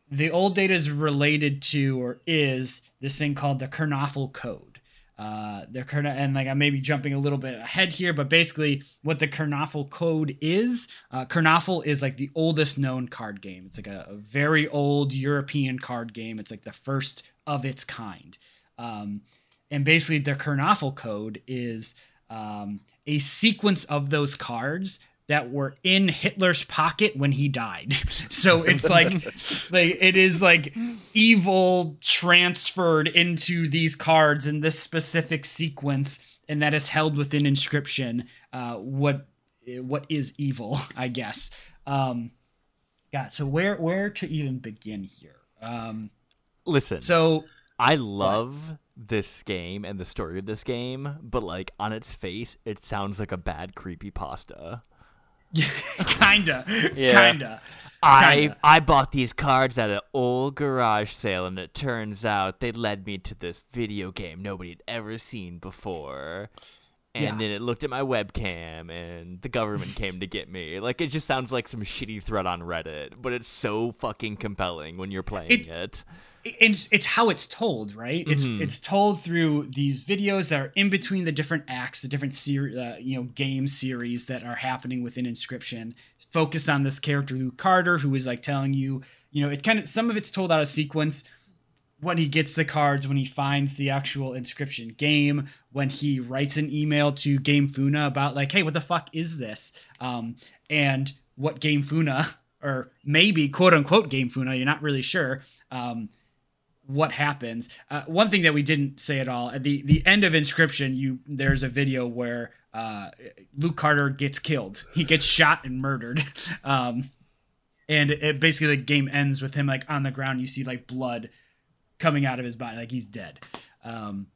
the old data is related to or is this thing called the Karnoffel code. Uh, the Kern and like I may be jumping a little bit ahead here, but basically what the Karnoffel code is, uh, Karnoffel is like the oldest known card game. It's like a, a very old European card game. It's like the first of its kind. Um, and basically, the Karnoffel code is um, a sequence of those cards that were in Hitler's pocket when he died. [laughs] so it's like, [laughs] like it is like evil transferred into these cards in this specific sequence, and that is held within Inscryption. Uh, what what is evil? [laughs] I guess. Um, God, so where where to even begin here? Um, Listen, so I love this game and the story of this game, but like on its face, it sounds like a bad creepy pasta. [laughs] [laughs] kinda, Yeah. kinda. I Kinda. I bought these cards at an old garage sale, and it turns out they led me to this video game nobody had ever seen before. And Yeah. then it looked at my webcam, and the government [laughs] came to get me. Like it just sounds like some shitty thread on Reddit, but it's so fucking compelling when you're playing It- it. It's it's how it's told, right? It's Mhm. it's told through these videos that are in between the different acts, the different ser- uh, you know game series that are happening within Inscryption. Focused on this character Luke Carder, who is like telling you, you know, it kind of some of it's told out of sequence. When he gets the cards, when he finds the actual Inscryption game, when he writes an email to GameFuna about like, hey, what the fuck is this? Um, and what GameFuna or maybe quote unquote GameFuna, you're not really sure. Um, what happens. Uh, one thing that we didn't say at all at the the end of Inscryption, you there's a video where uh, Luke Carder gets killed. He gets shot and murdered. [laughs] Um, and it basically the game ends with him like on the ground. You see like blood coming out of his body, like he's dead. Um,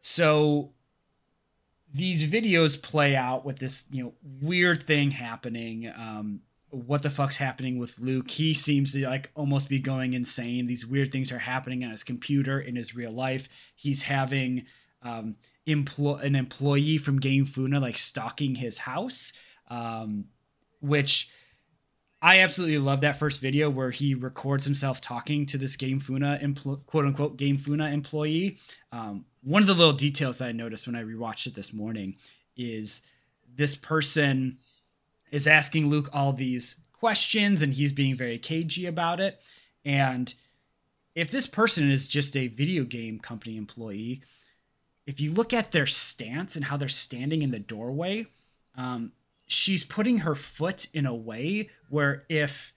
so these videos play out with this you know weird thing happening. Um, what the fuck's happening with Luke? He seems to like almost be going insane. These weird things are happening on his computer in his real life. He's having um, employ an employee from GameFuna like stalking his house, um, which I absolutely love that first video where he records himself talking to this GameFuna empl- quote unquote GameFuna employee. Um, one of the little details that I noticed when I rewatched it this morning is this person is asking Luke all these questions and he's being very cagey about it. And if this person is just a video game company employee, if you look at their stance and how they're standing in the doorway, um, she's putting her foot in a way where if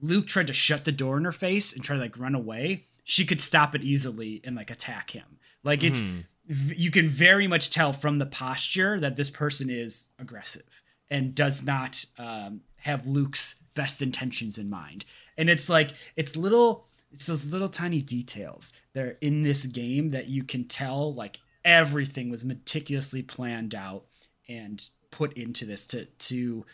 Luke tried to shut the door in her face and try to like run away, she could stop it easily and like attack him. Like it's v- you can very much tell from the posture that this person is aggressive and does not um, have Luke's best intentions in mind. And it's like it's little it's those little tiny details that are in this game that you can tell like everything was meticulously planned out and put into this to to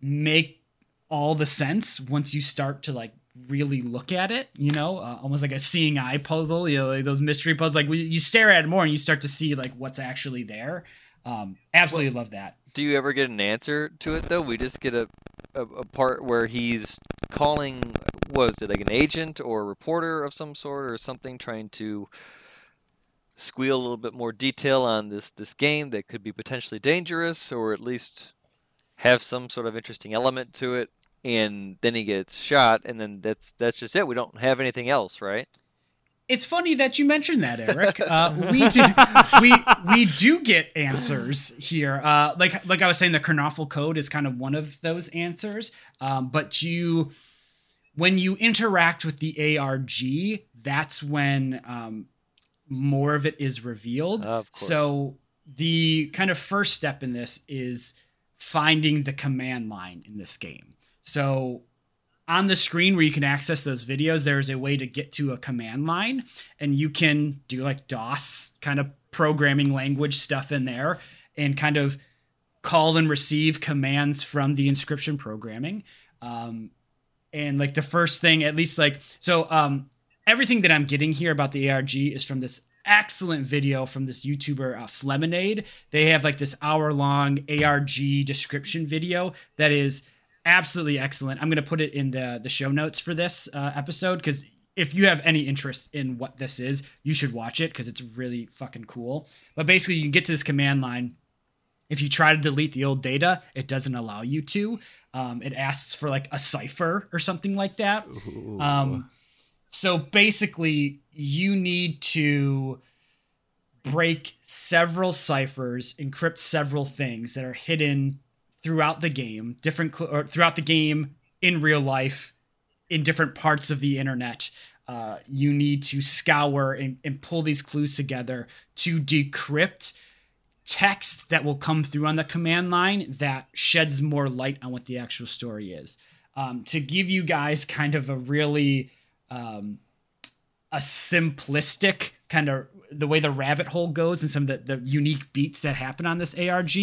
make all the sense once you start to like really look at it, you know, uh, almost like a seeing eye puzzle, you know, like those mystery puzzles. Like you stare at it more and you start to see like what's actually there. Um, absolutely well, love that. Do you ever get an answer to it though? We just get a, a, a part where he's calling, was it like an agent or a reporter of some sort or something, trying to squeal a little bit more detail on this this game that could be potentially dangerous or at least have some sort of interesting element to it and then he gets shot, and then that's that's just it. We don't have anything else, right? It's funny that you mentioned that, [laughs] Eric. Uh, we do we we do get answers here. Uh, like like I was saying, the Karnoffel code is kind of one of those answers. Um, but you, when you interact with the ARG, that's when um, more of it is revealed. So the kind of first step in this is finding the command line in this game. So on the screen where you can access those videos, there's a way to get to a command line, and you can do like DOS kind of programming language stuff in there and kind of call and receive commands from the Inscryption programming. Um, and like the first thing, at least like, so um, everything that I'm getting here about the ARG is from this excellent video from this YouTuber, uh. They have like this hour long ARG description video that is absolutely excellent. I'm going to put it in the the show notes for this uh, episode because if you have any interest in what this is, you should watch it because it's really fucking cool. But basically, you can get to this command line. If you try to delete the old data, it doesn't allow you to. Um, it asks for like a cipher or something like that. Um, so basically, you need to break several ciphers, encrypt several things that are hidden throughout the game, different cl- throughout the game in real life, in different parts of the internet. Uh, you need to scour and, and pull these clues together to decrypt text that will come through on the command line that sheds more light on what the actual story is. Um, to give you guys kind of a really um, a simplistic kind of the way the rabbit hole goes and some of the, the unique beats that happen on this ARG.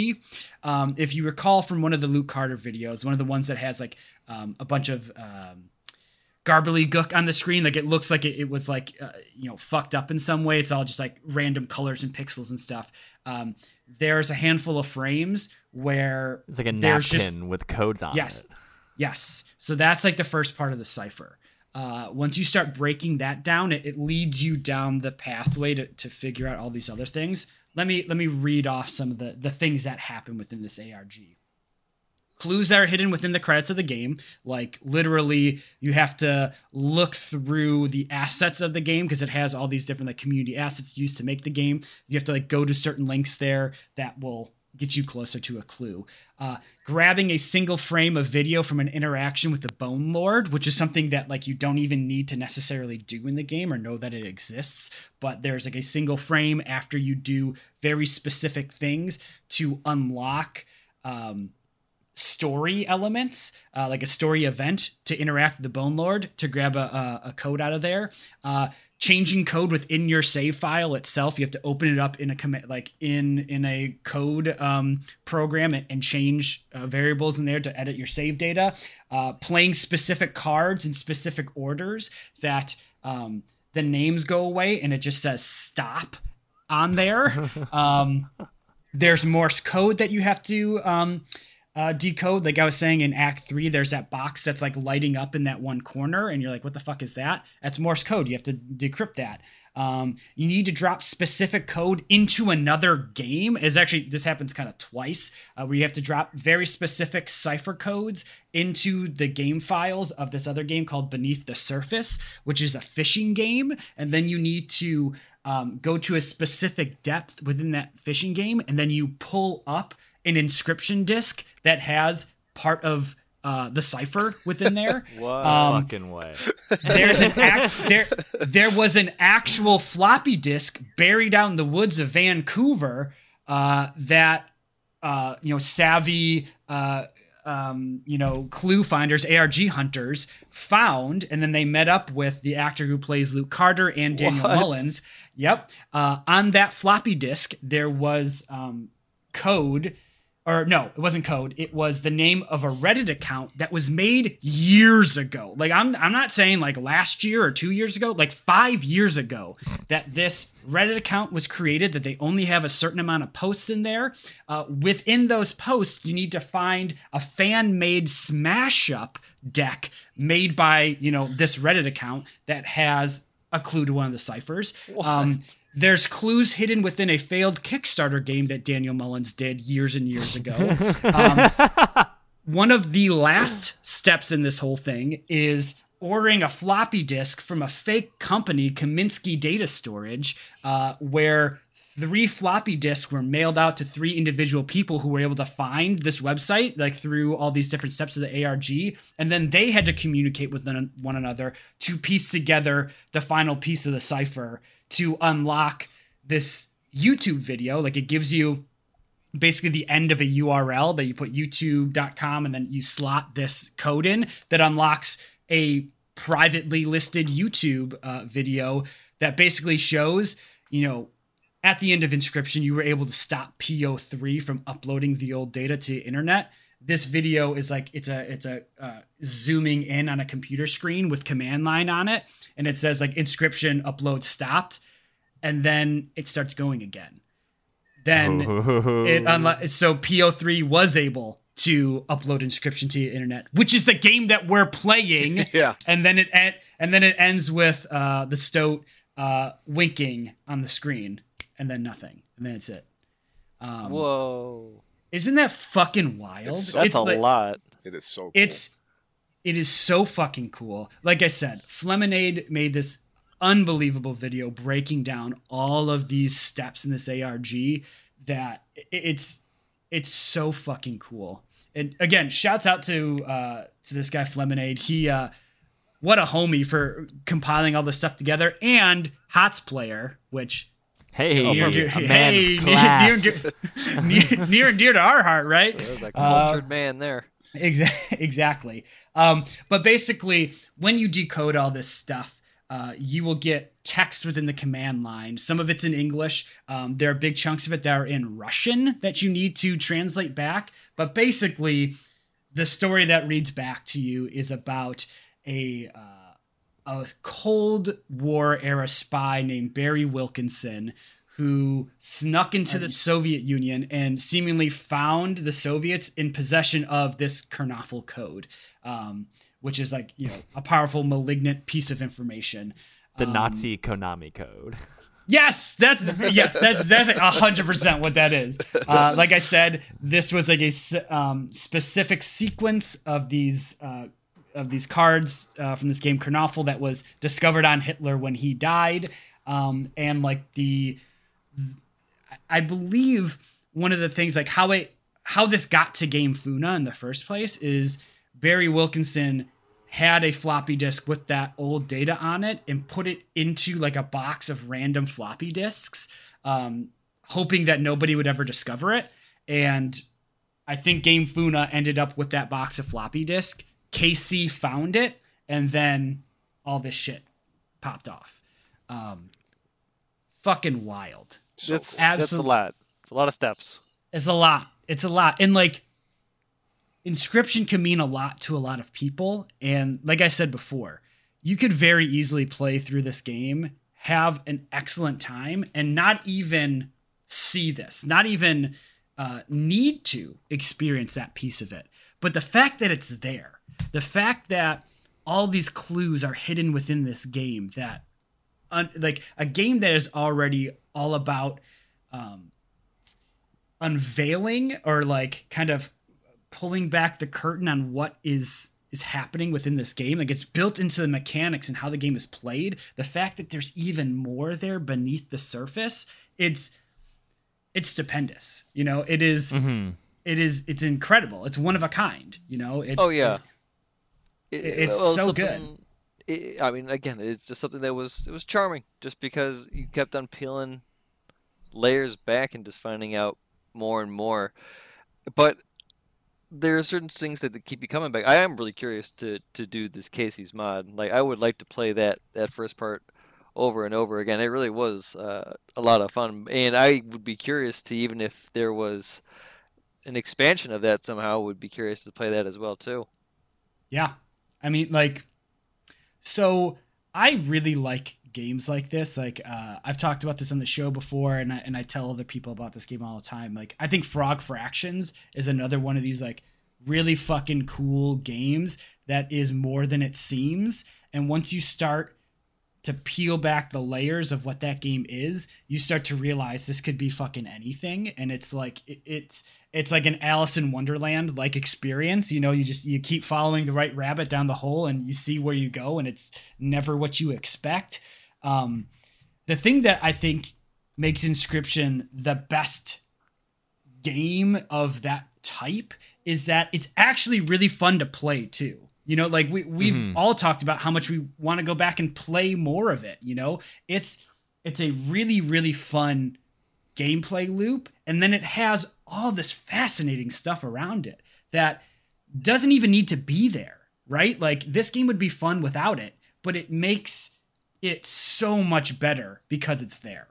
Um, if you recall from one of the Luke Carder videos, one of the ones that has like um, a bunch of um, garbly gook on the screen, like it looks like it, it was like uh, you know fucked up in some way. It's all just like random colors and pixels and stuff. Um, there's a handful of frames where it's like a napkin just, with codes on yes, it. Yes, yes, so that's like the first part of the cipher uh, once you start breaking that down, it, it leads you down the pathway to, to figure out all these other things. Let me let me read off some of the, the things that happen within this ARG. Clues that are hidden within the credits of the game, like literally, you have to look through the assets of the game because it has all these different like community assets used to make the game. You have to like go to certain links there that will get you closer to a clue. Uh, grabbing a single frame of video from an interaction with the Bone Lord, which is something that like you don't even need to necessarily do in the game or know that it exists, but there's like a single frame after you do very specific things to unlock um, story elements, uh, like a story event to interact with the Bone Lord to grab a, a, a code out of there. Uh, changing code within your save file itself. You have to open it up in a commit like in in a code um, program and, and change uh, variables in there to edit your save data. Uh, playing specific cards in specific orders that um, the names go away and it just says stop on there. [laughs] um, there's Morse code that you have to um, uh, decode. Like I was saying in Act Three, there's that box that's like lighting up in that one corner, and you're like, "What the fuck is that?" That's Morse code. You have to decrypt that. Um, you need to drop specific code into another game. Is actually this happens kind of twice, uh, where you have to drop very specific cipher codes into the game files of this other game called Beneath the Surface, which is a fishing game, and then you need to um, go to a specific depth within that fishing game, and then you pull up an Inscryption disk that has part of uh, the cipher within [laughs] there. what um, fucking way? There's an [laughs] act, there. There was an actual floppy disk buried out in the woods of Vancouver uh, that uh, you know savvy. Uh, um, you know, clue finders, ARG hunters found, and then they met up with the actor who plays Luke Carder and Daniel what? Mullins. Yep. Uh, on that floppy disk, there was um, code or no, it wasn't code. It was the name of a Reddit account that was made years ago. Like I'm I'm not saying like last year or 2 years ago, like 5 years ago that this Reddit account was created that they only have a certain amount of posts in there. Uh, within those posts, you need to find a fan-made smash up deck made by, you know, this Reddit account that has a clue to one of the ciphers. Um, there's clues hidden within a failed Kickstarter game that Daniel Mullins did years and years ago. um, [laughs] one of the last steps in this whole thing is ordering a floppy disk from a fake company, Kaminsky Data Storage, uh, where three floppy disks were mailed out to three individual people who were able to find this website like through all these different steps of the ARG and then they had to communicate with one another to piece together the final piece of the cipher to unlock this YouTube video. Like it gives you basically the end of a URL that you put youtube.com and then you slot this code in that unlocks a privately listed YouTube uh, video that basically shows, you know, at the end of Inscryption, you were able to stop P03 from uploading the old data to the internet. This video is like it's a it's a uh, zooming in on a computer screen with command line on it, and it says like Inscryption upload stopped, and then it starts going again. Then it unlo- so P03 was able to upload Inscryption to the internet, which is the game that we're playing. [laughs] yeah, and then it en- and then it ends with uh, the stoat uh, winking on the screen and then nothing, and then it's it. Um, Whoa! Isn't that fucking wild? It's, that's it's a like, lot. It is so. Cool. It's it is so fucking cool. Like I said, Flemonade made this unbelievable video breaking down all of these steps in this ARG that it's it's so fucking cool. And again, shouts out to uh to this guy Flemonade. He uh what a homie for compiling all this stuff together and Hots player, which Hey, near, dear, [laughs] hey, [laughs] near, near, near, near, and dear to our heart, right? There's a cultured uh, man there. Exa- [laughs] exactly. Um, but basically, when you decode all this stuff, uh, you will get text within the command line. Some of it's in English. Um, there are big chunks of it that are in Russian that you need to translate back. But basically, the story that reads back to you is about a uh, a Cold War era spy named Barry Wilkinson who snuck into the Soviet Union and seemingly found the Soviets in possession of this Karnoffel code, um, which is like you know a powerful malignant piece of information. The um, Nazi Konami code. [laughs] Yes, that's yes, that's that's a hundred percent what that is. Uh, like I said, this was like a um, specific sequence of these uh, of these cards uh, from this game Karnoffel that was discovered on Hitler when he died, um, and like the, I believe one of the things like how it how this got to GameFuna in the first place is Barry Wilkinson had a floppy disk with that old data on it and put it into like a box of random floppy disks, um, hoping that nobody would ever discover it. And I think GameFuna ended up with that box of floppy disk Kaycee found it, and then all this shit popped off. Um, fucking wild. That's, cool. that's a lot. It's a lot of steps. It's a lot. It's a lot. And like Inscryption can mean a lot to a lot of people. And like I said before, you could very easily play through this game, have an excellent time, and not even see this, not even uh, need to experience that piece of it. But the fact that it's there, the fact that all these clues are hidden within this game that un, like a game that is already all about um, unveiling or like kind of pulling back the curtain on what is is happening within this game like it's built into the mechanics and how the game is played. The fact that there's even more there beneath the surface it's it's stupendous you know? It is, mm-hmm. it is it's incredible. It's one of a kind you know? It's oh yeah it, it's well, so good. It, I mean, again, it's just something that was it was charming, just because you kept on peeling layers back and just finding out more and more. But there are certain things that keep you coming back. I am really curious to to do this Kaycee's mod. Like I would like to play that that first part over and over again. It really was uh, a lot of fun, and I would be curious to even if there was an expansion of that somehow, would be curious to play that as well too. Yeah. I mean, like, so I really like games like this. Like, uh, I've talked about this on the show before, and I, and I tell other people about this game all the time. Like, I think Frog Fractions is another one of these, like, really fucking cool games that is more than it seems. And once you start to peel back the layers of what that game is, you start to realize this could be fucking anything. And it's like it, it's it's like an Alice in Wonderland like experience. You know, you just you keep following the right rabbit down the hole and you see where you go, and it's never what you expect. Um, the thing that I think makes Inscryption the best game of that type is that it's actually really fun to play too. You know, like we we've Mhm. all talked about how much we want to go back and play more of it, you know? It's it's a really really fun gameplay loop and then it has all this fascinating stuff around it that doesn't even need to be there, right? Like this game would be fun without it, but it makes it so much better because it's there.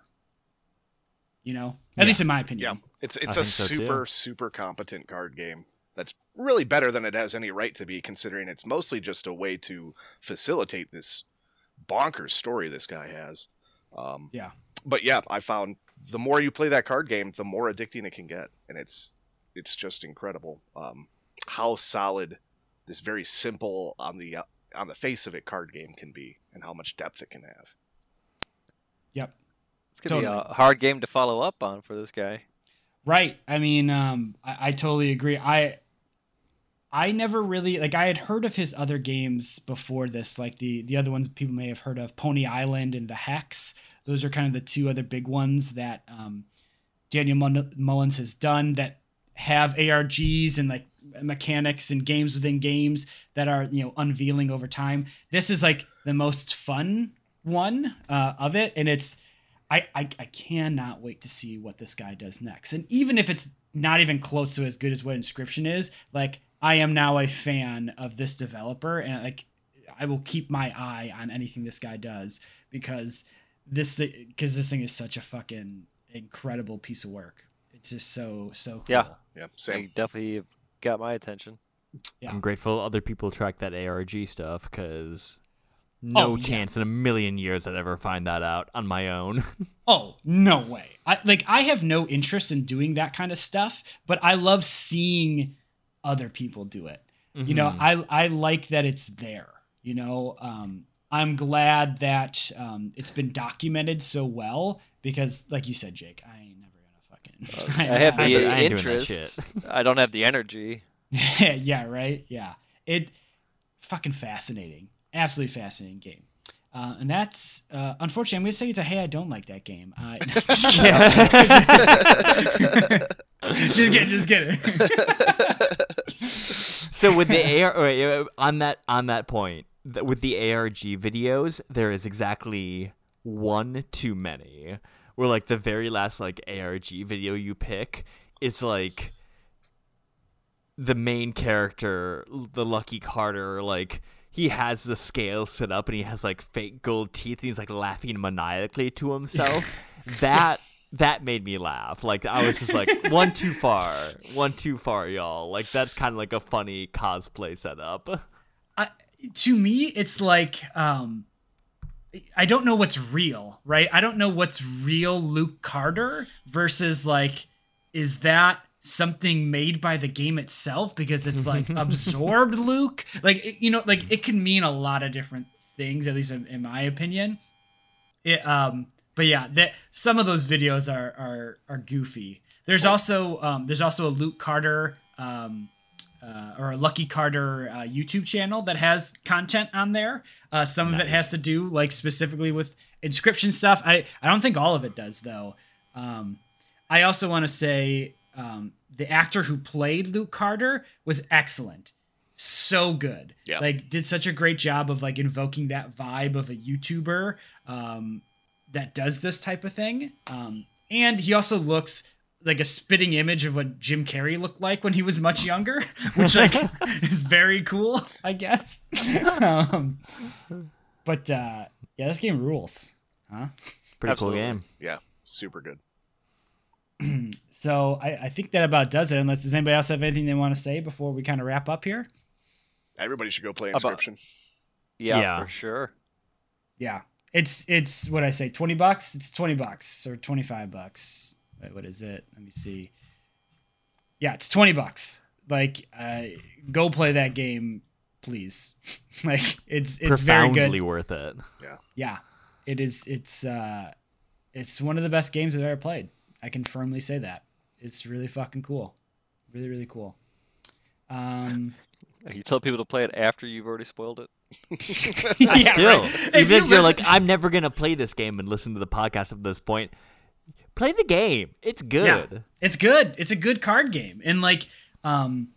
You know? At Yeah. least in my opinion. Yeah, it's it's I a think so, too. super super competent card game. That's really better than it has any right to be, considering it's mostly just a way to facilitate this bonkers story this guy has. Um, Yeah. But yeah, I found the more you play that card game, the more addicting it can get, and it's it's just incredible um, how solid this very simple on the uh, on the face of it card game can be, and how much depth it can have. Yep. It's gonna Totally. be a hard game to follow up on for this guy. Right. I mean, um, I, I totally agree. I I never really like I had heard of his other games before this, like the the other ones people may have heard of, Pony Island and the Hex. Those are kind of the two other big ones that um, Daniel Mullins has done that have ARGs and like mechanics and games within games that are you know unveiling over time. This is like the most fun one uh, of it, and it's I, I I cannot wait to see what this guy does next. And even if it's not even close to as good as what Inscryption is, like I am now a fan of this developer, and like I will keep my eye on anything this guy does because this because this thing is such a fucking incredible piece of work. It's just so so cool. Yeah. Yeah, They same. definitely got my attention. Yeah. I'm grateful other people track that ARG stuff because oh, no Oh, yeah. chance in a million years I'd ever find that out on my own. [laughs] Oh, no way. I like I have no interest in doing that kind of stuff, but I love seeing other people do it. You know, I I like that it's there, you know. Um I'm glad that um it's been documented so well because like you said, Jake, I ain't never gonna fucking [laughs] I have I the I ain't doing that interest. I don't have the energy. [laughs] yeah, right? Yeah. It fucking fascinating. Absolutely fascinating game. Uh, and that's uh, unfortunately, I'm gonna say it's a hey, I don't like that game. Uh, [laughs] just kidding, just kidding. So with the AR on that on that point, with the ARG videos, there is exactly one too many. Where like the very last like ARG video you pick, it's like the main character, the Lucky Carder, like he has the scale set up and he has like fake gold teeth and he's like laughing maniacally to himself. [laughs] that that made me laugh. Like I was just like one too [laughs] far, one too far, y'all. Like that's kind of like a funny cosplay setup. to me, it's like um, I don't know what's real, right? I don't know what's real Luke Carder versus like, is that something made by the game itself because it's like [laughs] absorbed Luke? Like, it, you know, like it can mean a lot of different things, at least in, in my opinion. It, um, but yeah, that some of those videos are are are goofy. There's also um, there's also a Luke Carder um, uh, or a Lucky Carder uh, YouTube channel that has content on there. Uh, some of it has to do like specifically with Inscryption stuff. I I don't think all of it does though. Um, I also want to say um, the actor who played Luke Carder was excellent. So good. Yeah. Like did such a great job of like invoking that vibe of a YouTuber um, that does this type of thing. Um, and he also looks like a spitting image of what Jim Carrey looked like when he was much younger, [laughs] which like [laughs] is very cool, I guess. [laughs] um, but uh, yeah, this game rules. Huh? Pretty Absolutely. cool game. Yeah, super good. [clears throat] so I, I think that about does it. Unless does anybody else have anything they want to say before we kind of wrap up here? Everybody should go play About- Inscryption. Yeah, Yeah. for sure. Yeah, it's it's what I say, twenty bucks. It's twenty bucks or twenty five bucks. Wait, what is it? Let me see. Yeah, it's twenty bucks. Like, uh, go play that game, please. [laughs] like, it's it's very Profoundly good. worth it. Yeah. Yeah, it is. It's uh, it's one of the best games I've ever played. I can firmly say that. It's really fucking cool. Really, really cool. Um, [laughs] You tell people to play it after you've already spoiled it. [laughs] yeah, Still, right. even you if, you're listen- like, I'm never gonna play this game and listen to the podcast at this point, play the game. It's good. It's good. It's a good card game. And like, um,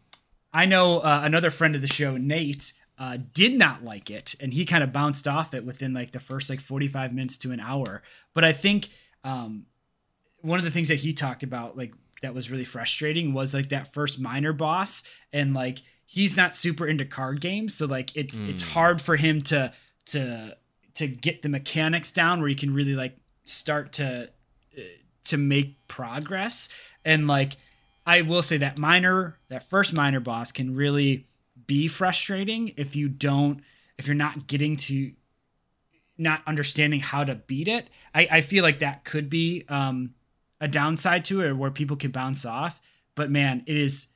I know uh, another friend of the show, Nate, uh, did not like it, and he kind of bounced off it within like the first like forty five minutes to an hour. But I think um, one of the things that he talked about, like that was really frustrating, was like that first minor boss, and like he's not super into card games, so like it's it's Mm. hard for him to to to get the mechanics down where you can really like start to uh, to make progress. And like i will say that minor that first minor boss can really be frustrating if you don't if you're not getting to not understanding how to beat it. I, I feel like that could be um, a downside to it or where people can bounce off but man it is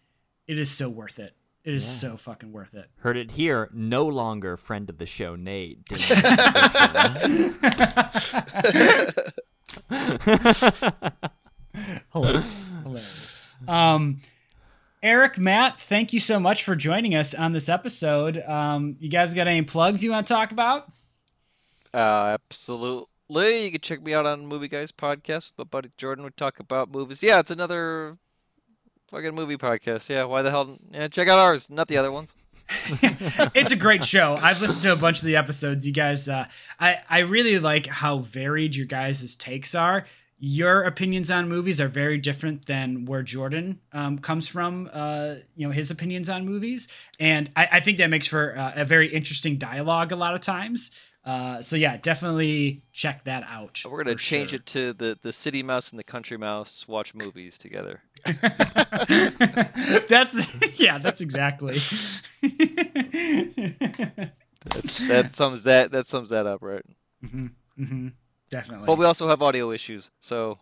it is so worth it it is Yeah. so fucking worth it Heard it here. No longer friend of the show, Nate. [laughs] didn't- [laughs] hilarious. hilarious. Um, Eric, Matt, thank you so much for joining us on this episode. Um, you guys got any plugs you want to talk about? Uh, absolutely. You can check me out on Movie Guys podcast with my buddy Jordan. We talk about movies. Yeah, it's another fucking movie podcast. Yeah, why the hell? Yeah, check out ours, not the other ones. [laughs] it's a great show. I've listened to a bunch of the episodes. You guys, uh, I I really like how varied your guys' takes are. Your opinions on movies are very different than where Jordan um, comes from. Uh, you know his opinions on movies, and I, I think that makes for uh, a very interesting dialogue a lot of times. Uh, so yeah, definitely check that out. We're gonna change sure. it to the the city mouse and the country mouse watch movies together. [laughs] that's [laughs] yeah, that's exactly. That's, that sums that that sums that up, right? Mm-hmm, mm-hmm, Definitely. But we also have audio issues, so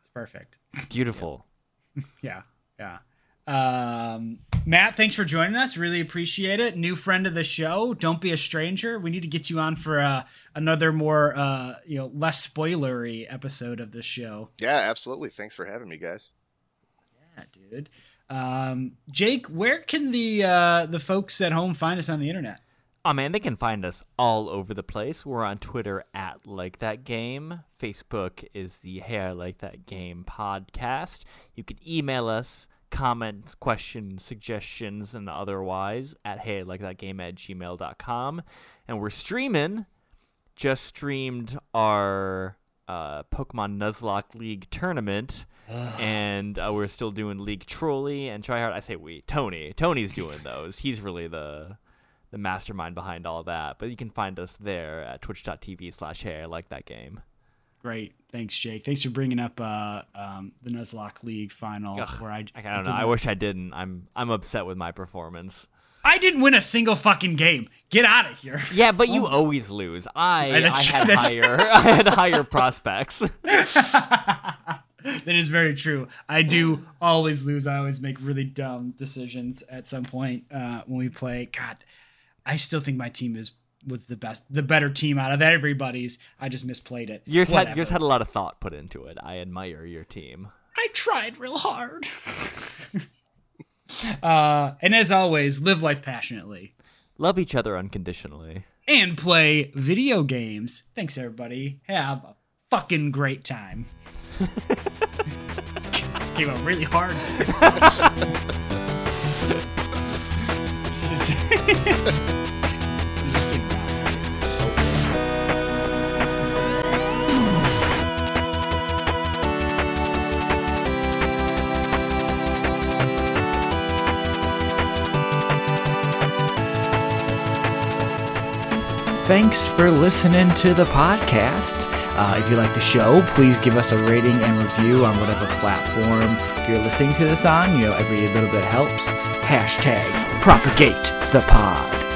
it's perfect. Beautiful. [laughs] Yeah, yeah. Um, Matt, thanks for joining us. Really appreciate it. New friend of the show. Don't be a stranger. We need to get you on for uh, another more, uh, you know, less spoilery episode of the show. Yeah, absolutely. Thanks for having me, guys. Yeah, dude. Um, Jake, where can the uh, the folks at home find us on the internet? Oh man, they can find us all over the place. We're on Twitter at Like That Game. Facebook is the Hey I Like That Game podcast. You can email us comments, questions, suggestions, and otherwise at Hey Like That Game at gmail.com. And we're streaming. Just streamed our uh, Pokemon Nuzlocke League tournament. [sighs] and uh, we're still doing League Trolley and Tryhard. I say we. Tony. Tony's doing those. He's really the the mastermind behind all that. But you can find us there at twitch.tv slash hey, I like that game. Great. Thanks, Jake. Thanks for bringing up uh, um, the Nuzlocke League final Ugh, where I I, don't know. I wish I didn't. I'm I'm upset with my performance. I didn't win a single fucking game. Get out of here. Yeah, but you [laughs] always lose. I [laughs] I had that's- higher [laughs] I had higher prospects. that is very true. I do always lose. I always make really dumb decisions at some point uh, when we play. God, I still think my team is was the best, the better team out of everybody's. I just misplayed it. Yours had yours had a lot of thought put into it. I admire your team. I tried real hard. [laughs] uh, and as always, live life passionately Love each other unconditionally. and play video games. Thanks, everybody. Have a fucking great time. [laughs] Came out really hard. [laughs] Thanks for listening to the podcast. Uh, if you like the show, please give us a rating and review on whatever platform you're listening to this on. You know, every little bit helps. Hashtag propagate the pod.